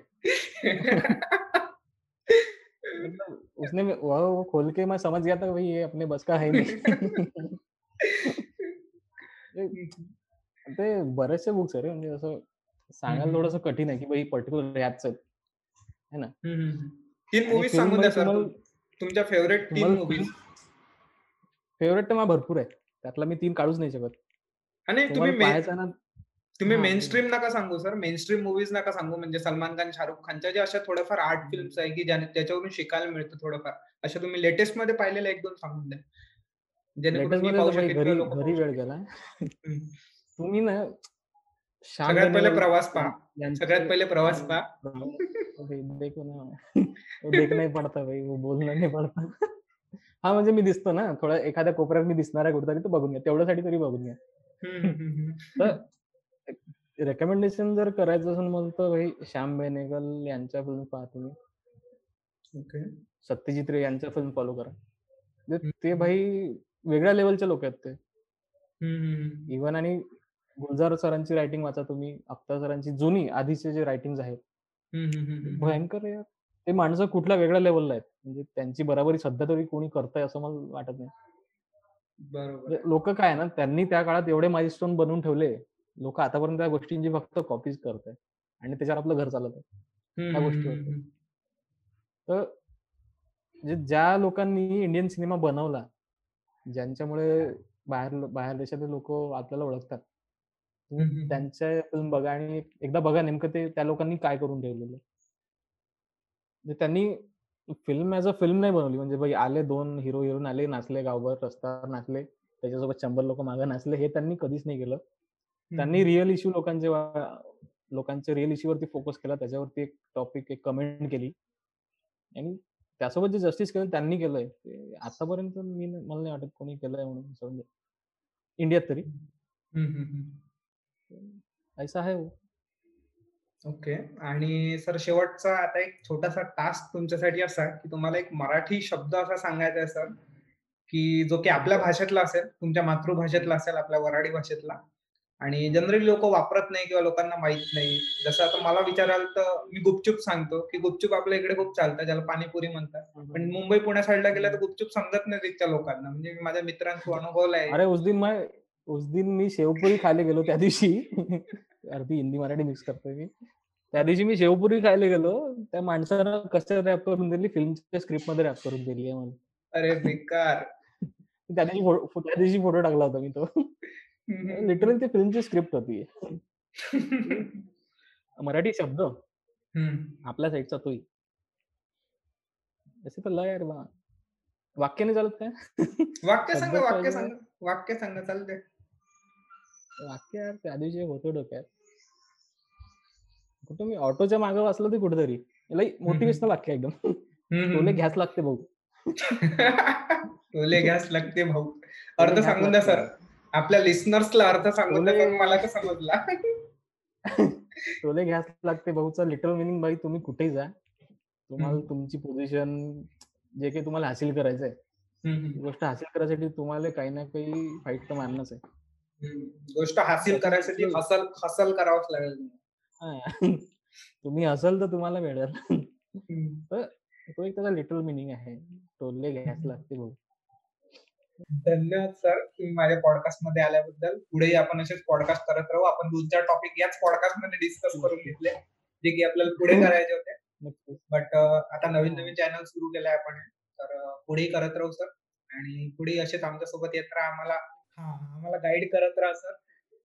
[SPEAKER 1] मतलब उसने वो वो खोल के मैं समझ गया था भाई ये अपने बस का है नहीं. ते बरेचसे बुक्स आहे रे म्हणजे असं सांगायला. थोडंसं कठीण आहे, की भाई पर्टिक्युलर ह्याच आहेत. है ना?
[SPEAKER 2] 3
[SPEAKER 1] आणि
[SPEAKER 2] मूव्हीज सांगून द्या सर तुमच्या फेव्हरेट 3
[SPEAKER 1] तुम्हाला
[SPEAKER 2] मूव्हीज.
[SPEAKER 1] फिल्म फेव्हरेट तर मला भरपूर आहे. त्यातला मी 3 काढूच नाही शकत.
[SPEAKER 2] आणि तुम्ही
[SPEAKER 1] ना
[SPEAKER 2] तुम्ही. मेनस्ट्रीम नका सांगू सर. मेनस्ट्रीम मूव्हीज नका सांगू म्हणजे सलमान खान, शाहरुख खानच्या ज्या अशा थोड्याफार आर्ट. फिल्म्स आहे, की ज्याने त्याच्यावरून शिकायला मिळतं थोडंफार. अशा तुम्ही लेटेस्टमध्ये पाहिलेल्या 1-2 सांगून द्या. जेणेकरून
[SPEAKER 1] घरी वेळ. गेला. तुम्ही ना
[SPEAKER 2] सगळ्यात पहिले प्रवास पहा. सगळ्यात पहिले प्रवास पहा.
[SPEAKER 1] देखो ना वो देखना ही पडता भाई, वो बोलना नहीं पडता. हां, म्हणजे मी दिसतो ना, थोडा एखाद्या कोपऱ्यात मी दिसणार आहे कुठेतरी, तर बघून घ्या. तेवढ्यासाठी तरी बघून घ्या.
[SPEAKER 2] हं, हं, हं, हं.
[SPEAKER 1] तर रिकमेंडेशन जर करायचं असेल मला तर भाई श्याम बेनेगल यांच्या फिल्म पहा तुम्ही.
[SPEAKER 2] ओके.
[SPEAKER 1] सत्यजित रे यांच्या फिल्म फॉलो करा. म्हणजे ते. भाई वेगळ्या लेव्हलचे लोक आहेत ते. इव्हन आणि गुलजार सरांची रायटिंग वाचा तुम्ही, अख्तर सरांची जुनी आधीचे जे रायटिंग्ज आहेत. भयंकर. ते माणसं कुठल्या वेगळ्या लेव्हलला आहेत. म्हणजे त्यांची बराबरी सध्या तरी कोणी करतंय असं मला वाटत नाही.
[SPEAKER 2] बरोबर
[SPEAKER 1] म्हणजे. लोकं काय ना, त्यांनी त्या काळात एवढे माइलस्टोन बनवून ठेवले. लोकं आतापर्यंत त्या गोष्टींची फक्त कॉपीज करतायत आणि त्याच्यावर आपलं घर चालत आहे. त्या गोष्टी. तर म्हणजे ज्या लोकांनी इंडियन सिनेमा बनवला, ज्यांच्यामुळे बाहेर बाहेर देशातले लोकं आपल्याला ओळखतात. त्यांच्या फिल्म बघा आणि एकदा बघा नेमकं ते त्या लोकांनी काय करून ठेवलेलं. म्हणजे त्यांनी फिल्म ॲज अ फिल्म नाही बनवली. म्हणजे भाई आले 2 हिरो हिरोईन आले, नाचले गावभर, रस्त्यावर नाचले. त्याच्यासोबत 100 लोकं मागे नाचले. हे त्यांनी कधीच नाही केलं. त्यांनी. रिअल इश्यू लोकांचे लोकांच्या रिअल इश्यूवरती फोकस केला. त्याच्यावरती एक टॉपिक, एक कमेंट केली आणि त्यासोबत जे जस्टिस केलं त्यांनी केलंय. आतापर्यंत मी मला नाही वाटत कोणी केलंय म्हणून म्हणजे इंडियात तरी. ऐसा है वो.
[SPEAKER 2] ओके. आणि सर शेवटचा आता एक छोटासा टास्क तुमच्यासाठी असा, की तुम्हाला एक मराठी शब्द असा सांगायचा आहे सर, की जो की आपल्या भाषेतला असेल, तुमच्या मातृभाषेतला असेल, आपल्या वऱ्हाडी भाषेतला आणि जनरली लोकं वापरत नाही किंवा लोकांना माहीत नाही. जसं आता मला विचाराल तर मी गुपचूप सांगतो, की गुपचूप आपल्या इकडे खूप चालतं, ज्याला पाणीपुरी म्हणतात. पण. मुंबई, पुण्या साइडला गेलं तर. गुपचूप समजत नाही तिथच्या लोकांना. म्हणजे माझ्या मित्रांशी अनुभवलं आहे.
[SPEAKER 1] अरे उस दिन मैं उस दिन मी शेवपुरी खायला गेलो त्या दिवशी. अर्धी हिंदी मराठी मिक्स करतोय मी. त्या दिवशी मी शेवपुरी खायला गेलो. त्या माणसानं कसं रॅप करून दिली, फिल्मच्या स्क्रिप्टमध्ये रॅप करून दिली आहे मला.
[SPEAKER 2] अरे बेकार!
[SPEAKER 1] त्या दिवशी त्या दिवशी फोटो टाकला होता मी तो. लिटरली ती फिल्मची स्क्रिप्ट होती. मराठी शब्द. आपल्या साइडचा तोही. ऐसे तो लय यार! वाक्य नाही चालत काय?
[SPEAKER 2] वाक्य सांगा, वाक्य. सांगा. वाक्य सांगा चालतंय.
[SPEAKER 1] वाक्य यार त्या दिवशी होतं डोक्यात. कुठं मी ऑटोच्या मागे बसलो होतो कुठेतरी. लई. मोटिव्हेशनल वाक्य एकदम. टोले
[SPEAKER 2] हं.
[SPEAKER 1] घ्यास लागते भाऊ.
[SPEAKER 2] टोले घ्यास लागते भाऊ. अर्थ सांगून द्या सर. आपल्या लिस्टनर्सला अर्थ सांगून द्या. मला तर समजला.
[SPEAKER 1] टोले घ्यास लागते भाऊचा लिटरल मीनिंग भाई तुम्ही कुठेही जा. तुम्हाला. तुमची पोझिशन जे काही तुम्हाला हासिल करायचं आहे. ती
[SPEAKER 2] हं.
[SPEAKER 1] गोष्ट हासिल करायसाठी तुम्हाला काही ना काही फाईट तर मारणच आहे.
[SPEAKER 2] गोष्ट हासिल करायसाठी हसल हसल करावंच लागेल.
[SPEAKER 1] तुम्ही हसाल तर तुम्हाला मिळेल. तो एक त्याचा लिटरल मीनिंग आहे. टोले घ्यास
[SPEAKER 2] हं.
[SPEAKER 1] लागते भाऊ.
[SPEAKER 2] धन्यवाद सर, तुम्ही माझ्या पॉडकास्टमध्ये आल्याबद्दल. पुढेही आपण असेच पॉडकास्ट करत राहू. आपण 2-4 टॉपिक याच पॉडकास्टमध्ये डिस्कस करून घेतले, जे की आपल्याला पुढे करायचे होते. बट आता नवीन-नवीन
[SPEAKER 1] हां.
[SPEAKER 2] चॅनल सुरू केलंय आपण. तर अ, पुढेही करत राहू सर आणि पुढेही असेच आमच्यासोबत येत राहा. आम्हाला हां, आम्हाला गाईड करत राहा सर.